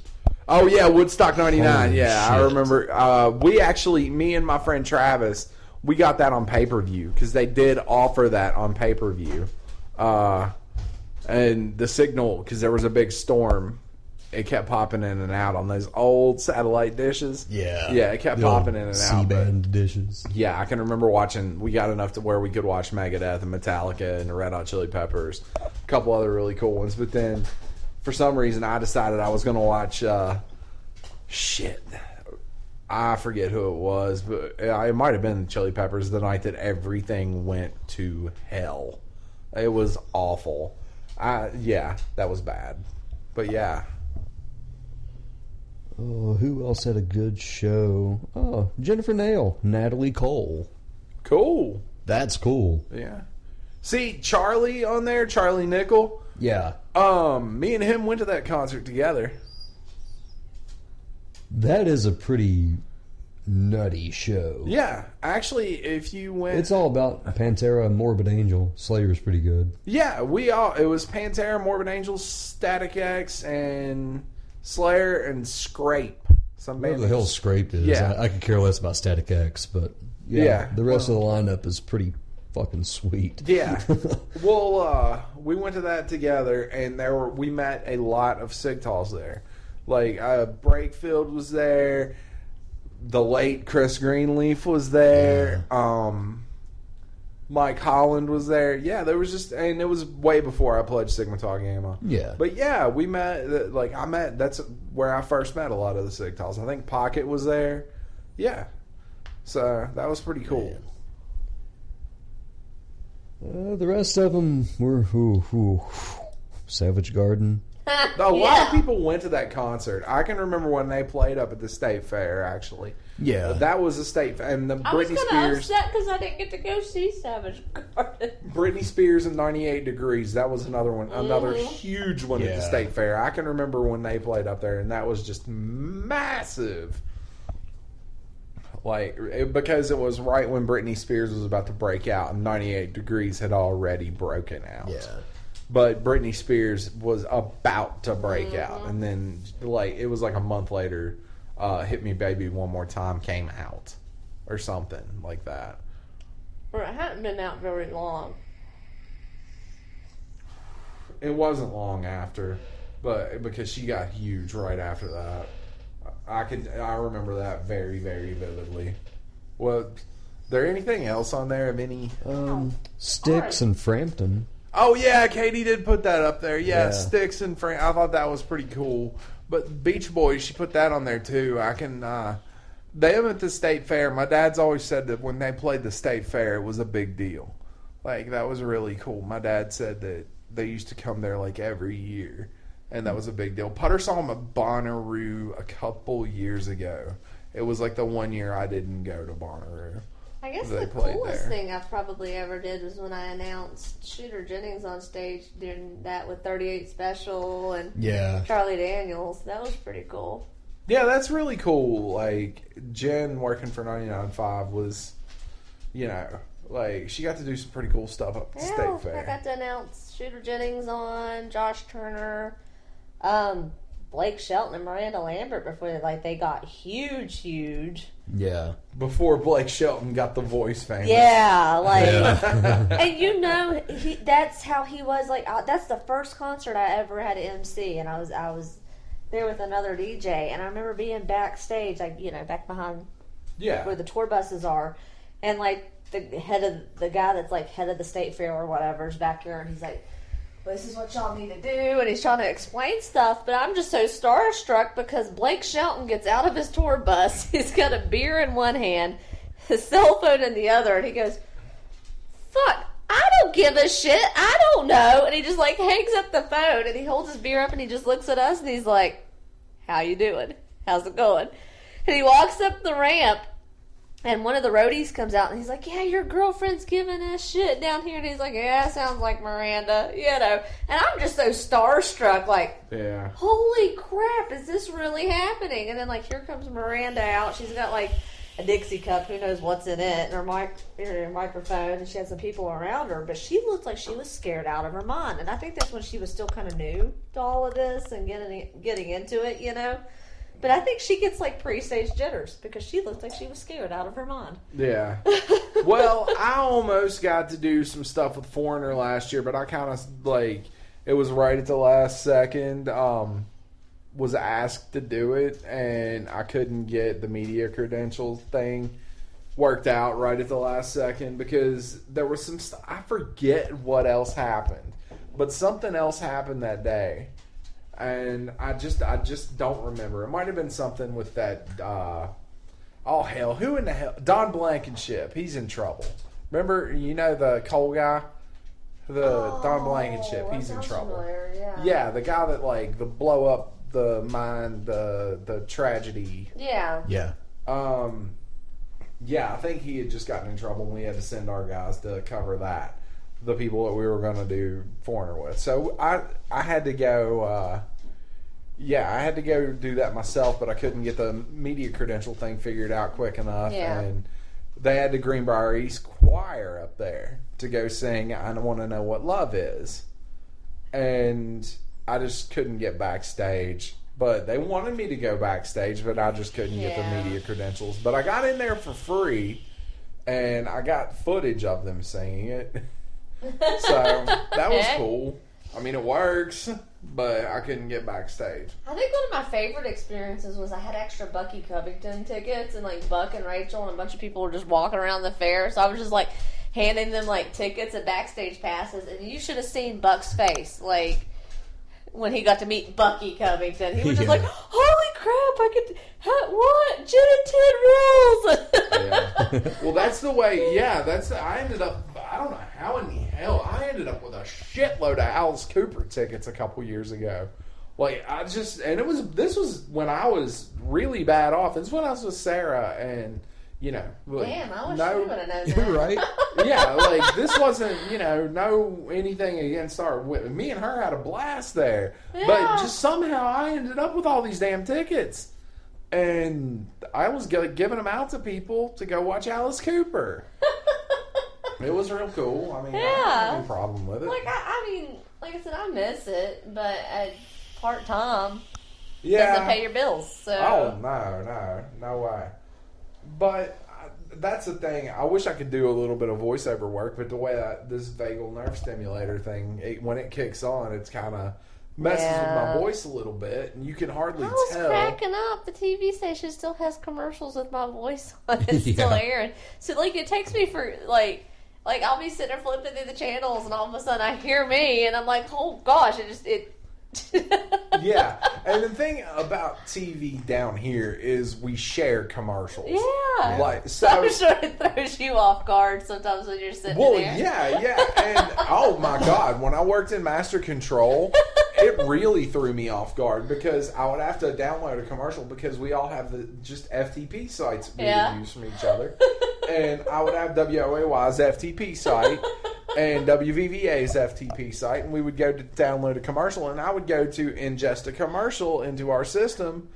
Oh yeah, Woodstock '99. Holy Yeah, I remember. Uh, we actually, me and my friend Travis, we got that on pay per view because they did offer that on pay per view. Uh, and the signal because there was a big storm it kept popping in and out on those old satellite dishes. Yeah. yeah, it kept The popping in and out. C-band dishes. yeah, I can remember watching. We got enough to where we could watch Megadeth and Metallica and the Red Hot Chili Peppers, a couple other really cool ones. But then, for some reason, I decided I was going to watch. Uh, shit, I forget who it was, but it might have been Chili Peppers. The night that everything went to hell, it was awful. I yeah, that was bad. But yeah, Oh, who else had a good show? Oh, Jennifer Nail, Natalie Cole. cool. That's cool. Yeah. See Charlie on there, Charlie Nickel. Yeah. Um, me and him went to that concert together. That is a pretty nutty show. Yeah, actually, if you went, It's all about Pantera Morbid Angel. Slayer's pretty good. yeah, we all it was Pantera, Morbid Angel, Static X, and Slayer and Skrape. Some band the hell Skrape is. Yeah. I, I could care less about Static X, but yeah, Yeah, the rest of the lineup is pretty fucking sweet. Yeah. (laughs) well, uh, we went to that together, and there were we met a lot of Sig Taus there. Like uh, Breakfield was there. The late Chris Greenleaf was there. Um, Mike Holland was there. Yeah, there was just, and it was way before I pledged Sigma Tau Gamma. Yeah. But yeah, we met. Like I met. That's where I first met a lot of the Sig Taus. I think Pocket was there. Yeah. So that was pretty cool. Uh, the rest of them were who, who, Savage Garden. A lot of (laughs) people went to that concert. I can remember when they played up at the state fair. Actually, Yeah. that was a state fair, and the I was Britney kind of Spears, upset because I didn't get to go see Savage Garden. (laughs) Britney Spears and 98 Degrees. That was another one, another Mhm. huge one at the state fair. I can remember when they played up there, and that was just massive. Like it- because it was right when Britney Spears was about to break out, and 98 Degrees had already broken out. Yeah but Britney Spears was about to break out, and then like it was like a month later, uh, "Hit Me, Baby, One More Time" came out, or something like that. Or it hadn't been out very long. It wasn't long after, but because she got huge right after that, I could I remember that very very vividly. Well, there anything else on there of any? Um, Styx and Frampton. Oh yeah, Katie did put that up there. Yeah, Yeah. Styx and Frank. I thought that was pretty cool. But Beach Boys, she put that on there too. I can. uh Them at the state fair. My dad's always said that when they played the state fair, it was a big deal. Like that was really cool. My dad said that they used to come there like every year, and that was a big deal. Putter saw them at Bonnaroo a couple years ago. It was like the one year I didn't go to Bonnaroo. I guess They the coolest there. thing I probably ever did was when I announced Shooter Jennings on stage during that with 38 Special and Yeah. Charlie Daniels. That was pretty cool. Yeah, that's really cool. Like Jen working for 99.5 was, you know, like she got to do some pretty cool stuff up at the Yeah, state I got to announce Shooter Jennings on, Josh Turner, um, Blake Shelton and Miranda Lambert before like they got huge, huge. Yeah. Before Blake Shelton got the voice famous. Yeah, like Yeah. (laughs) and you (laughs) know he that's how he was like uh, that's the first concert I ever had to MC and I was I was there with another DJ and I remember being backstage like you know back behind Yeah. where the tour buses are and like the head of the guy that's like head of the state fair or whatever is back there and he's like this is what y'all need to do and he's trying to explain stuff but i'm just so starstruck because blake shelton gets out of his tour bus. (laughs) He's got a beer in one hand his cell phone in the other and he goes fuck i don't give a shit. I don't know. And he just like hangs up the phone and he holds his beer up and he just looks at us and he's like how you doing? How's it going? And he walks up the ramp and one of the roadies comes out and he's like, Yeah, your girlfriend's giving us shit down here. And he's like, Yeah, sounds like Miranda, you know. And I'm just so starstruck, like, Yeah. Holy crap, is this really happening? And then, like, here comes Miranda out. She's got, like, a Dixie cup, who knows what's in it, and her, mic- her microphone, and she had some people around her. But she looked like she was scared out of her mind. And I think that's when she was still kind of new to all of this and getting, getting into it, you know. But I think she gets like pre-stage jitters because she looked like she was scared out of her mind. Yeah. (laughs) well, I almost got to do some stuff with Foreigner last year, but I kind of like it was right at the last second. Um, was asked to do it, and I couldn't get the media credentials thing worked out right at the last second because there was some stuff. I forget what else happened, but something else happened that day, and I just I just don't remember. It might have been something with that. Uh, oh hell, who in the hell? Don Blankenship. He's in trouble. Remember, you know the coal guy, the Don Blankenship. Oh, He's in trouble. familiar, Yeah. Yeah, the guy that like the blow up the mine, the the tragedy. Yeah. Yeah. Um, yeah, I think he had just gotten in trouble, and we had to send our guys to cover that. The people that we were going to do foreigner with. So I I had to go. Uh, yeah, I had to go do that myself, but I couldn't get the media credential thing figured out quick enough, Yeah. and they had the Greenbrier East Choir up there to go sing. I want to know what love is, and I just couldn't get backstage. But they wanted me to go backstage, but I just couldn't get the media credentials. But I got in there for free, and I got footage of them singing it. (laughs) so that was cool. I mean, it works, but I couldn't get backstage. I think one of my favorite experiences was I had extra Bucky Covington tickets, and like Buck and Rachel and a bunch of people were just walking around the fair. So I was just like handing them like tickets and backstage passes, and you should have seen Buck's face, like when he got to meet Bucky Covington. He was just Yeah. like, "Holy crap! I could ha- what Jen and Ted rules." Yeah. (laughs) well, that's the way. Yeah, that's. I ended up. I don't know how in the hell I ended up with a shitload of Alice Cooper tickets a couple years ago. Like I just, and it was. This was when I was really bad off. It's when I was with Sarah, and you know, like, Damn, I wish no, you would have known that. right. (laughs) yeah, like this wasn't, you know, no anything against our. Me and her had a blast there, but just somehow I ended up with all these damn tickets, and I was giving them out to people to go watch Alice Cooper. (laughs) it was real cool. I mean, I didn't have any problem with it. Like I, I mean, like I said, I miss it, but at part time yeah. doesn't pay your bills. So Oh no, no, no way. But I, that's the thing. I wish I could do a little bit of voiceover work, but the way that this vagal nerve stimulator thing, it, when it kicks on, it's kind of messes with my voice a little bit, and you can hardly I was tell. cracking up. The TV station still has commercials with my voice on it, (laughs) still airing. So like, it takes me for like, like I'll be sitting flipping through the channels, and all of a sudden I hear me, and I'm like, oh gosh, it just it. (laughs) yeah, and the thing about TV down here is we share commercials. Yeah. Like (laughs) so. I'm sure it throws you off guard sometimes when you're sitting Well, there. yeah, yeah, and oh my god, when I worked in Master Control, it really threw me off guard because I would have to download a commercial because we all have the just FTP sites we Yeah. would use from each other, and I would have WOAY's FTP site and WVVA's FTP site, and we would go to download a commercial, and I would go to ingest a commercial into our system.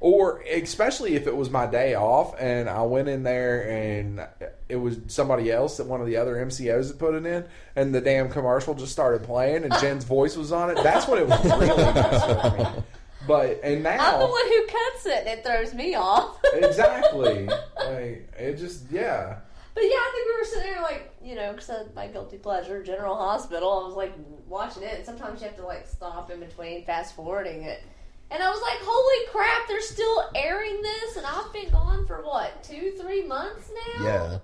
Or especially if it was my day off and I went in there and it was somebody else that one of the other MCOs had put it in and the damn commercial just started playing and Jen's voice was on it. That's when it was really messed with me. But and now I'm the one who cuts it, and it throws me off. exactly like it just yeah But yeah, I think we were sitting there like, you know, because my guilty pleasure, General Hospital. I was like watching it, and sometimes you have to like stop in between, fast forwarding it. And I was like, holy crap, they're still airing this, and I've been gone for what, two, three months now? Yeah.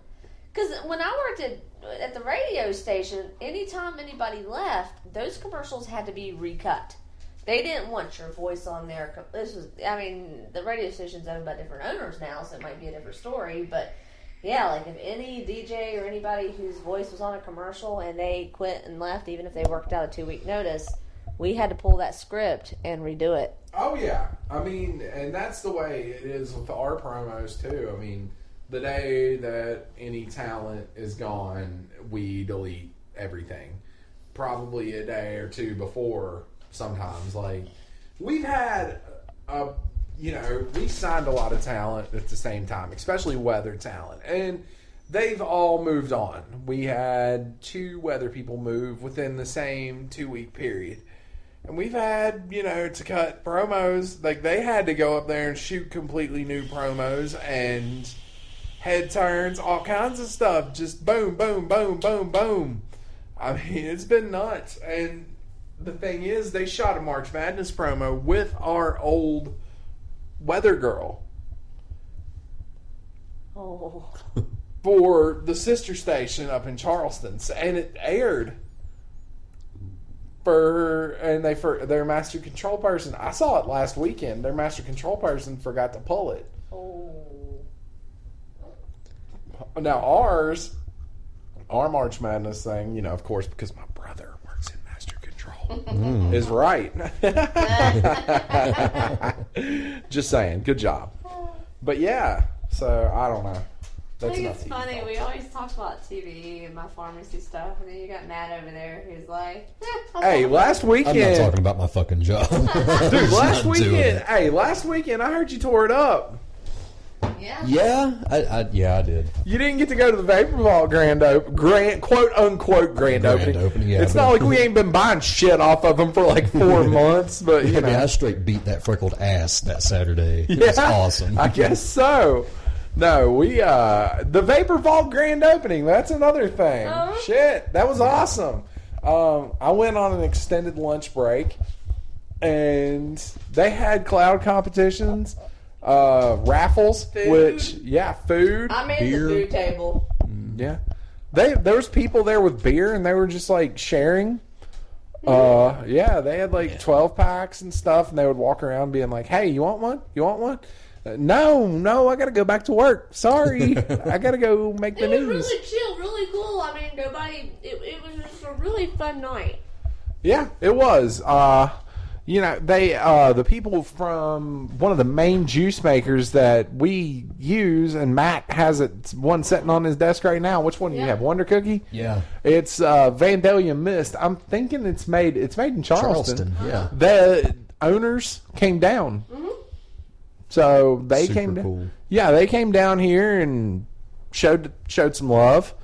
Because when I worked at, at the radio station, anytime anybody left, those commercials had to be recut. They didn't want your voice on there. This was, I mean, the radio station's owned by different owners now, so it might be a different story. But yeah, like if any DJ or anybody whose voice was on a commercial and they quit and left, even if they worked out a two week notice, we had to pull that script and redo it. Oh yeah, I mean, and that's the way it is with our promos too. I mean, the day that any talent is gone, we delete everything. Probably a day or two before. Sometimes, like we've had, a, you know, we signed a lot of talent at the same time, especially weather talent, and they've all moved on. We had two weather people move within the same two week period. And we've had, you know, to cut promos, like they had to go up there and shoot completely new promos and head turns, all kinds of stuff. Just boom, boom, boom, boom, boom. I mean, it's been nuts. And the thing is, they shot a March Madness promo with our old weather girl Oh. (laughs) for the sister station up in Charleston, and it aired for and they for their master control person. I saw it last weekend. Their master control person forgot to pull it. Oh. Now ours, our March Madness thing, you know, of course, because my brother works in master control, is right. (laughs) Just saying, good job. But yeah, so I don't know. I think it's funny. We always talk about TV and my pharmacy stuff, and then you got Matt over there who's like, eh, (laughs) Hey, talk last I'm not talking about my fucking job. dude, (laughs) last weekend, hey, last weekend, I heard you tore it up. About- Yeah. Yeah, I, I, yeah, I did. You didn't get to go to the Vapor Vault grand open, grand quote unquote grand, Grand opening. opening, yeah, it's not like we ain't been buying shit off of them for like (laughs) four months, but you I mean, I straight beat that freckled ass that Saturday. It was Yeah, awesome. I guess so. No, we uh the Vapor Vault grand opening. That's another thing. Uh-huh. Shit, that was awesome. Um, I went on an extended lunch break, and they had cloud competitions, uh, raffles, Food. which yeah, food. I made Beer. the food table. Yeah. They there was people there with beer and they were just like sharing. Uh yeah, they had like 12 packs and stuff and they would walk around being like, "Hey, you want one? You want one?" Uh, no, no, I got to go back to work. Sorry. (laughs) I got to go make the It was news. really chill, really cool. I mean, nobody. It, it was just a really fun night. Yeah, it was. Uh you know, they uh the people from one of the main juice makers that we use and Matt has it one sitting on his desk right now. Which one do you have? Wonder Cookie? yeah, It's uh, Vandalia Mist. I'm thinking it's made. It's made in Charleston. Charleston. Yeah, The owners came down, so they Super came. down. cool. Yeah, they came down here and showed showed some love.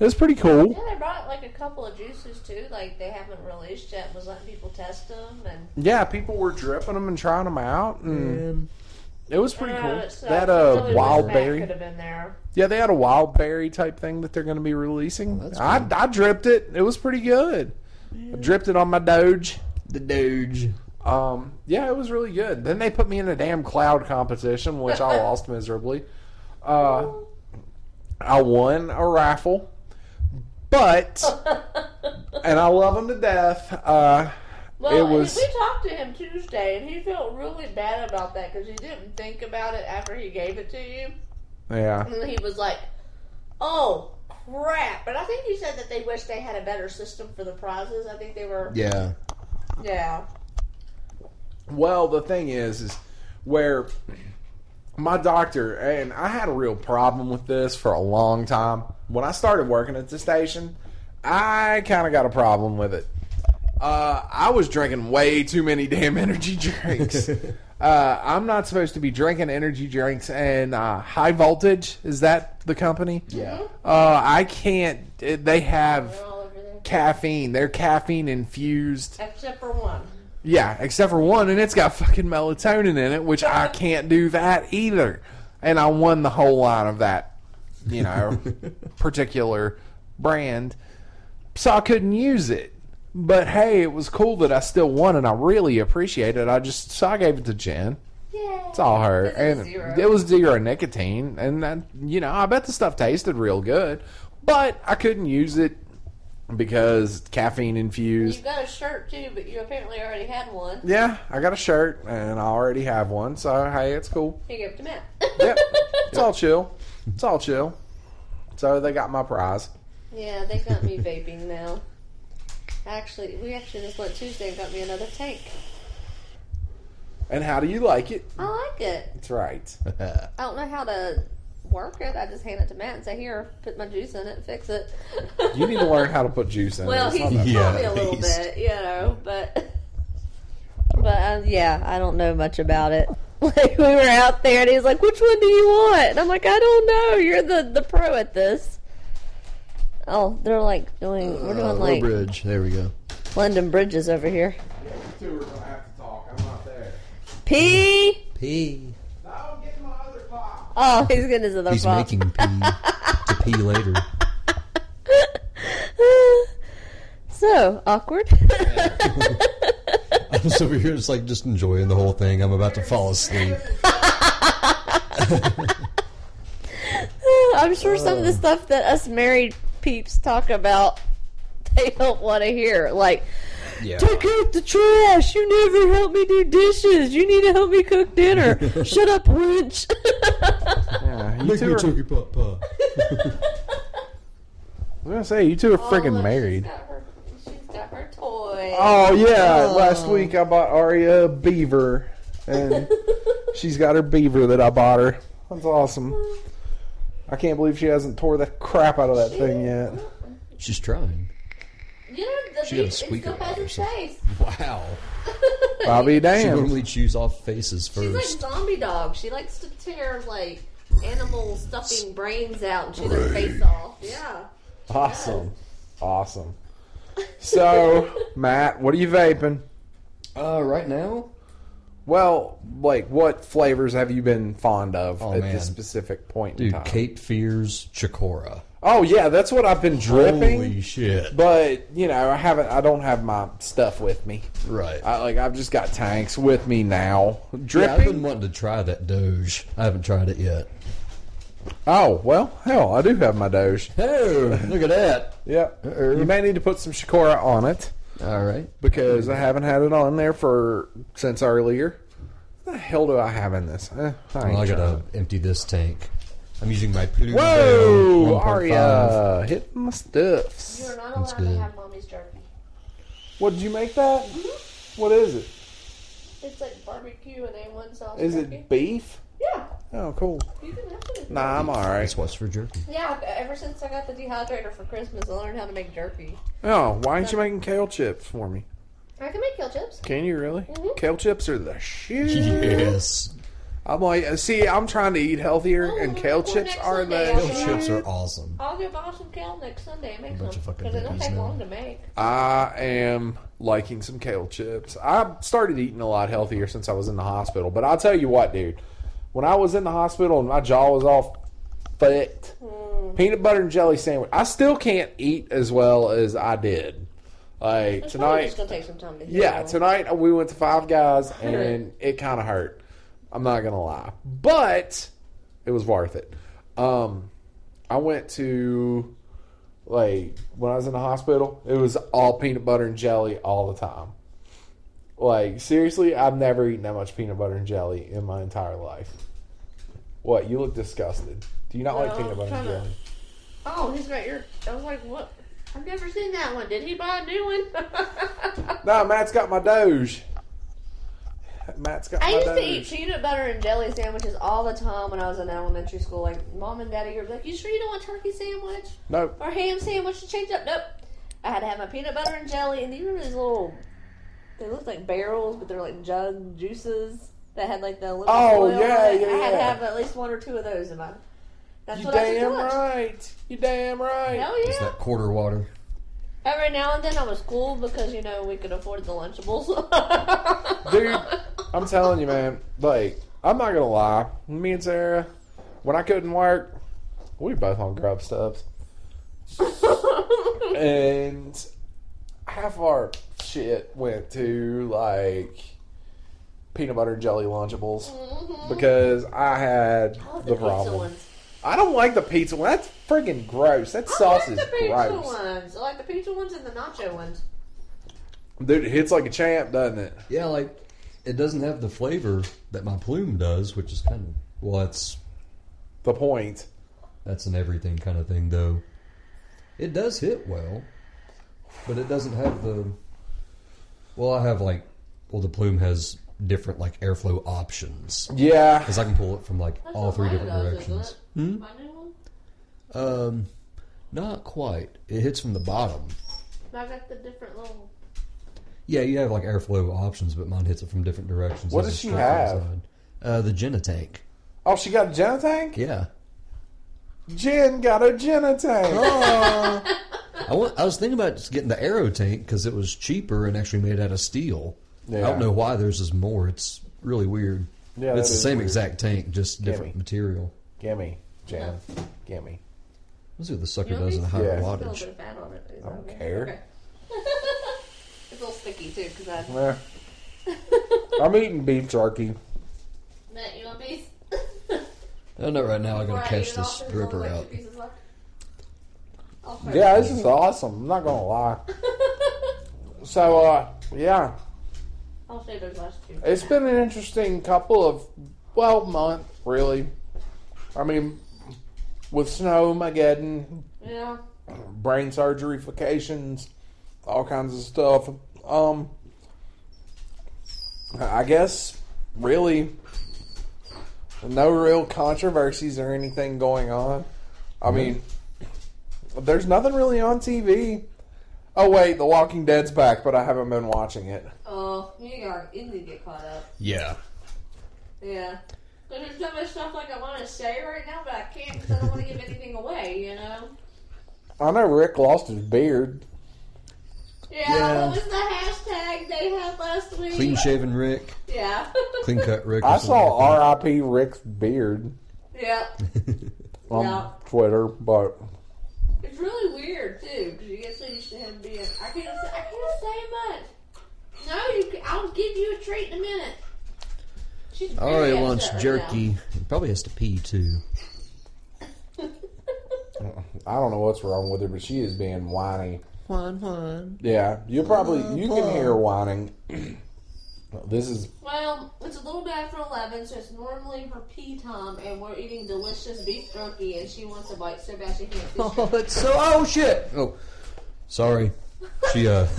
It was pretty cool. Yeah, they brought like a couple of juices too. Like they haven't released yet. Was letting people test them and. Yeah, people were dripping them and trying them out, and and it was pretty Uh, cool. it sucks. They had I a really wish wild berry. Could have been there. Yeah, they had a wild berry type thing that they're going to be releasing. that's I, cool. I dripped it. It was pretty good. I dripped it on my Doge. the Doge. Um, yeah, it was really good. Then they put me in a damn cloud competition, which I lost miserably. Uh, (laughs) I won a raffle, but and I love him to death. Uh, Well, it was we talked to him Tuesday, and he felt really bad about that because he didn't think about it after he gave it to you, yeah, and he was like, "Oh crap!" But I think he said that they wish they had a better system for the prizes. I think they were, Yeah, yeah. Well, the thing is, is where my doctor and I had a real problem with this for a long time. When I started working at the station, I kind of got a problem with it. Uh, I was drinking way too many (laughs) damn energy drinks. (laughs) uh, I'm not supposed to be drinking energy drinks and uh, high voltage. Is that the company? yeah. Uh, I can't. They have They're all over there, caffeine. They're caffeine infused. except for one. Yeah, except for one, and it's got fucking melatonin in it, which I (laughs) can't do that either. And I won the whole line of that, you know, particular brand. So I couldn't use it. But hey, it was cool that I still won, and I really appreciate it. I just so I gave it to Jen. Yeah, It's all her, and zero. it was zero nicotine, and that, you know, I bet the stuff tasted real good, but I couldn't use it because caffeine infused. You've got a shirt too, but you apparently already had one. Yeah, I got a shirt and I already have one, so hey, it's cool. You gave it to Matt. Yep, (laughs) it's all chill. It's all chill. So they got my prize. Yeah, they got me vaping now. Actually, we actually just went Tuesday and got me another tank. And how do you like it? I like it. That's right. (laughs) I don't know how to work it. I just hand it to Matt and say, "Here, put my juice in it, fix it." You need to learn how to put juice in well, it. It's he's not that- Yeah, taught me a little least. bit, you know, but but um, yeah, I don't know much about it. (laughs) Like we were out there, and he's like, "Which one do you want?" And I'm like, "I don't know. You're the the pro at this." Oh, they're like doing. We're Uh, doing low like bridge. There we go. London bridges over here. You two are gonna have to talk. I'm not there. P. P. No, I'm getting my other pop. Oh, he's getting his other He's pop. making P to pee (laughs) later. so (laughs) So awkward. I was over here just like just enjoying the whole thing. I'm about to fall asleep. (laughs) I'm sure some of the stuff that us married peeps talk about, they don't want to hear. Like, Yeah. take out the trash. You never help me do dishes. You need to help me cook dinner. (laughs) Shut up, wench. Yeah, you (laughs) Make two me are, a turkey pot pie. I was gonna say you two are freaking married. She's her, she's got her toy. Oh yeah, Oh. last week I bought Aria a beaver, and (laughs) she's got her beaver that I bought her. That's awesome. Oh. I can't believe she hasn't tore the crap out of that thing yet. She's trying. You know, the She got a beef, it squeaker still has or something. face. Wow. (laughs) I'll be She damned. normally chews off faces first. She's like zombie dog. She likes to tear like animal stuffing brains out and chew their face off. Yeah. Awesome, awesome. So Matt, what are you vaping? Uh, right now, Well, like what flavors have you been fond of Oh, at man. this specific point in dude, time? Cape Fears Chikora. Oh yeah, that's what I've been dripping. Holy shit! But you know, I haven't. I don't have my stuff with me. Right. I, like I've just got tanks with me now. yeah, I've Dripping. been wanting to try that Doge. I haven't tried it yet. Oh well, hell, I do have my Doge. Oh, look at that! Yep. Uh-oh. You may need to put some Shikora on it All right. because I haven't had it on there for since earlier. What the hell do I have in this? Eh, I, ain't Well, I gotta empty this tank. I'm using my Plume Whoa, Bell 1.5. Aria, hitting my stuffs. You're not That's allowed to good. have mommy's jerky. What did you make that? What is it? It's like barbecue and A1 sauce. Is jerky. it beef? Yeah. Oh, cool. You can have it. if you Nah. I'm all right. That's what's for jerky. Yeah, ever since I got the dehydrator for Christmas, I learned how to make jerky. Oh, why aren't you making kale chips for me? I can make kale chips. Can you really? Mhm. Kale chips are the shit. Yes. I'm like, uh, see, I'm trying to eat healthier, Oh, and kale well, chips next are Sunday the I'll Kale chips are awesome. I'll go buy some kale next Sunday and make Bunch some. of fucking Because it don't hippies take now. long to make. I am liking some kale chips. I started eating a lot healthier since I was in the hospital. But I'll tell you what, dude. When I was in the hospital and my jaw was all fucked, Mm. peanut butter and jelly sandwich. I still can't eat as well as I did. Like It's tonight, gonna take some time to heal. Yeah, tonight we went to Five Guys (laughs) and it kind of hurt. I'm not gonna lie, but it was worth it. Um, I went to like when I was in the hospital. It was all peanut butter and jelly all the time. Like seriously, I've never eaten that much peanut butter and jelly in my entire life. What? You look disgusted. Do you not like peanut butter and jelly? Oh, he's got your. I was like, what? I've never seen that one. Did he buy a new one? (laughs) No, Matt's got my Doge. Matt's got I used Doge. to eat peanut butter and jelly sandwiches all the time when I was in elementary school. Like, mom and daddy were like, "You sure you don't want turkey sandwich Nope. or ham sandwich to change up?" Nope. I had to have my peanut butter and jelly. And these remember these little? They looked like barrels, but they're like jug juices that had like the little Oh, foil yeah, on it. yeah, I had to yeah. have at least one or two of those in mine. That's You what I took to damn lunch. right. You damn right. Hell Is yeah. that quarter water? Every now and then I was cool because you know we could afford the Lunchables. (laughs) Dude, I'm telling you, man. Like, I'm not gonna lie. Me and Sarah, when I couldn't work, we were both on grub stubs, (laughs) and half our shit went to like peanut butter and jelly Lunchables mm-hmm. because I had Oh, the, pizza problem. ones. I don't like the pizza one. That's freaking gross. That sauce I is like the pizza gross. ones. I like the pizza ones and the nacho ones. Dude, it hits like a champ, doesn't it? Yeah, like it doesn't have the flavor that my plume does, which is kind of well, that's The point. that's an everything kind of thing, though. It does hit well, but it doesn't have the. Well, I have like, well, the plume has different like airflow options Yeah. because I can pull it from like That's all three different does, directions. Isn't Hmm? My new one. Um, not quite. It hits from the bottom. I got the different little. Yeah, you have like airflow options, but mine hits it from different directions. What does she have? inside. Uh, the Jenna tank. Oh, she got a Jenna tank? Yeah. Jen got a Jenna tank. Oh. I, wa- I was thinking about just getting the Aero tank because it was cheaper and actually made out of steel. I don't know why theirs is more. It's really weird. Yeah, it's the same weird. exact tank, just different material. Gimme, Jen. Gimme. Let's see what the sucker You want does me? in higher Yeah. Still a wattage. bit of fat on it. Is I don't okay? care. Okay. (laughs) little sticky too because I. Yeah. I'm eating beef jerky. Matt, you want a (laughs) piece? I know right now I Before gotta eat catch this off, there's ripper out. two pieces left. I'll try Yeah, this is awesome. I'm not gonna lie. (laughs) So, uh, yeah, I'll save those last two. it's been an interesting couple of well month, really. I mean, with snow, snowmageddon, Yeah. brain surgeryfications, all kinds of stuff. Um, I guess really no real controversies or anything going on. I mean, there's nothing really on TV. Oh wait, The Walking Dead's back, but I haven't been watching it. Oh, you got you need to get caught up. Yeah. Yeah. But there's so much stuff like I want to say right now, but I can't because I don't want to give anything away. You know. I know Rick lost his beard. Yeah. Yeah. What was the hashtag they had last week? Clean shaven Rick, Yeah. clean cut Rick. or I something saw like R.I.P. Rick's beard yeah. on Yeah. Twitter, but It's really weird too because you get so used to him being. I can't. Say, I can't say much. No, you. Can, I'll give you a treat in a minute. She's that. very Alright, upset wants right jerky. He probably has to pee too. (laughs) I don't know what's wrong with her, but she is being whiny. One, one. Yeah, you probably you can hear her whining. (clears throat) this is well, it's a little bit after eleven, so it's normally her pee time, and we're eating delicious beef jerky, and she wants a bite so bad she can't. (laughs) Oh, Finish it. that's so. Oh shit! Oh, sorry. She uh (laughs)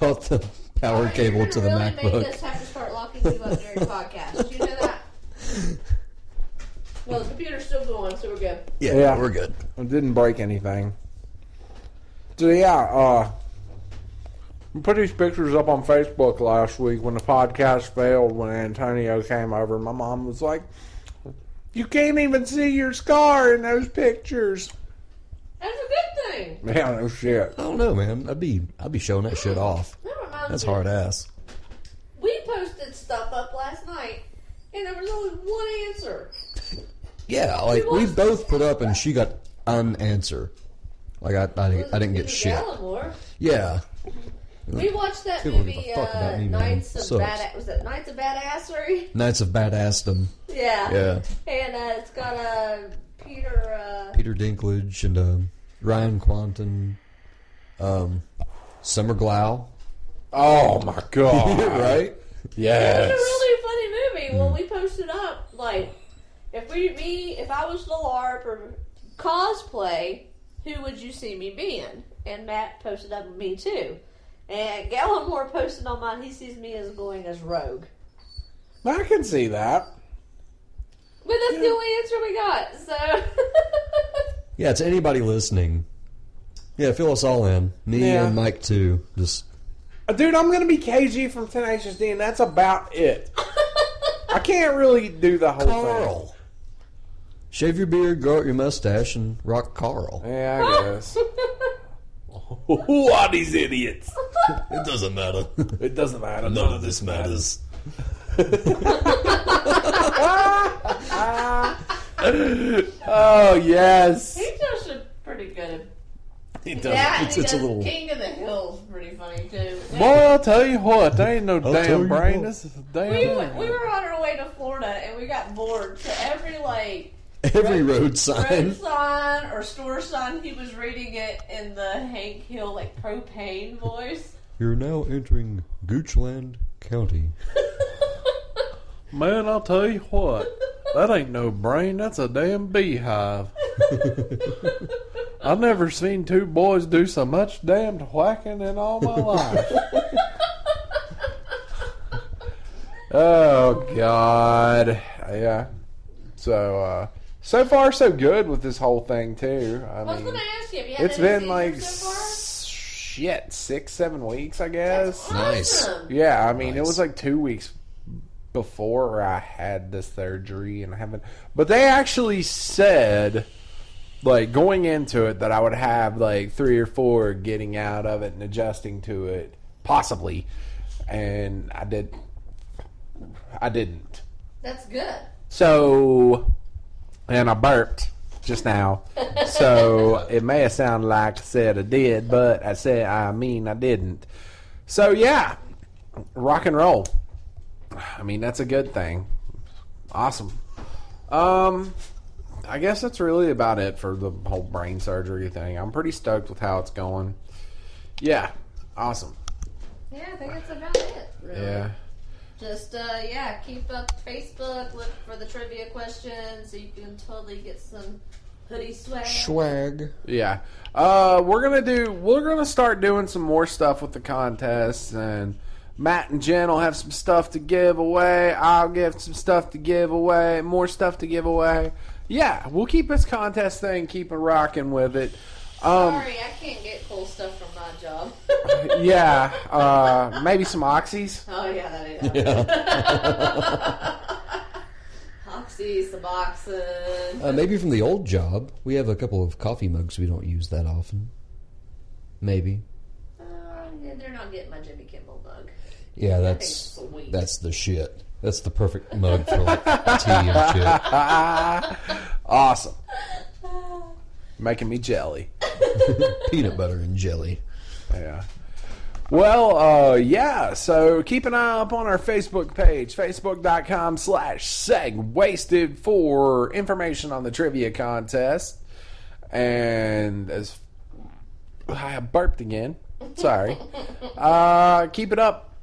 caught the power You're cable gonna to the really Make MacBook. us have to start locking you up during podcast. Do you know that? (laughs) Well, the computer's still going, so we're good. Yeah, Yeah. we're good. it didn't break anything. So yeah, uh, we put these pictures up on Facebook last week when the podcast failed. When Antonio came over, my mom was like, "You can't even see your scar in those pictures." That's a good thing. Man, no shit. I don't know, man. I'd be I'd be showing that shit off. That reminds That's me. hard ass. We posted stuff up last night, and there was only one answer. Yeah, like we watched both put up and she got unanswer. Like I I, didn't- I didn't get shit. Gallimore. Yeah. We watched that People movie, a fuck about uh, me. Nights of Sucks. Bad. Was it Nights of Badassery? Knights of Badassdom. Yeah. Yeah. And uh, it's got uh, Peter. Uh, Peter Dinklage and um, Ryan Kwanten, um, Summer Glau. Oh my god! (laughs) right? Yes. It's a really funny movie. Mm. When we posted up, like, if we, me, if I was the LARP or cosplay, who would you see me being? And Matt posted up me too. And Gallimore posted on mine, he sees me as going as Rogue. I can see that. But that's the only answer we got, so. (laughs) Yeah, to anybody listening. Yeah, fill us all in. Me Yeah. and Mike too. Just Dude, I'm gonna be KG from Tenacious D, and that's about it. I can't really do the whole Carl. Shave your beard, grow out your mustache, and rock Carl. Yeah, I guess. (laughs) Who are these idiots? (laughs) It doesn't matter. It doesn't matter. None of this matters. (laughs) Oh yes. he does a pretty good. It does. Yeah, it's, he it's a does little. King of the Hills pretty funny too. Boy, I'll tell you what, there ain't no tell damn you brain. what. This is a damn. We, went, we were on our way to Florida and we got bored. So every like Every road road sign. sign or store sign, he was reading it in the Hank Hill like propane voice. You're now entering Goochland County. (laughs) Man, I'll tell you what. That ain't no brain. That's a damn beehive. (laughs) I've never seen two boys do so much damned whacking in all my life. (laughs) oh God, yeah. So, uh, so far so good with this whole thing too. I I was mean, gonna ask you, have you had it's any been like so s- shit six, seven weeks, I guess. Nice. Yeah, I mean, it was like two weeks before I had the surgery, and I haven't. But they actually said, like going into it, that I would have like three or four getting out of it and adjusting to it, possibly, and I did. I didn't. That's good. So, and I burped just now. So (laughs) it may have sounded like I said I did, but I said I mean I didn't. So yeah, rock and roll. I mean, that's a good thing. Awesome. Um, I guess that's really about it for the whole brain surgery thing. I'm pretty stoked with how it's going. Yeah, awesome. Yeah, I think that's about it. Really. Yeah. Just uh, yeah, keep up Facebook. Look for the trivia questions so you can totally get some hoodie swag. Swag. Yeah. Uh, we're gonna do. We're gonna start doing some more stuff with the contests, and Matt and Jen will have some stuff to give away. I'll give some stuff to give away. More stuff to give away. Yeah, we'll keep this contest thing, keep it rocking with it. Um, Sorry, I can't get cool stuff from my job. (laughs) yeah, uh, maybe some oxys. oh yeah, that is. (laughs) Yeah. (laughs) Oxy, Suboxone. Uh, maybe from the old job, we have a couple of coffee mugs we don't use that often. Maybe. Uh, yeah, they're not getting my Jimmy Kimmel mug. Yeah, that's sweet. that's the shit. That's the perfect mug for like tea and shit. Awesome. Making me jelly. Peanut butter and jelly. Yeah. Well, uh, yeah, so keep an eye up on our Facebook page, facebook.com slash segwasted for information on the trivia contest. And as I burped again. Sorry. (laughs) Uh, keep it up.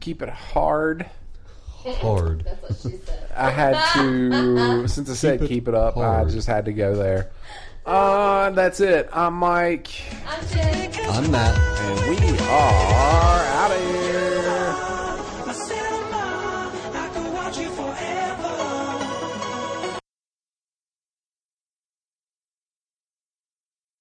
Keep it hard. Hard. (laughs) That's what she said. I had to, (laughs) since I said Keep it keep it up, I just had to go there. Uh, that's it. I'm Mike. I'm Jake. I'm Matt. And we are out of here.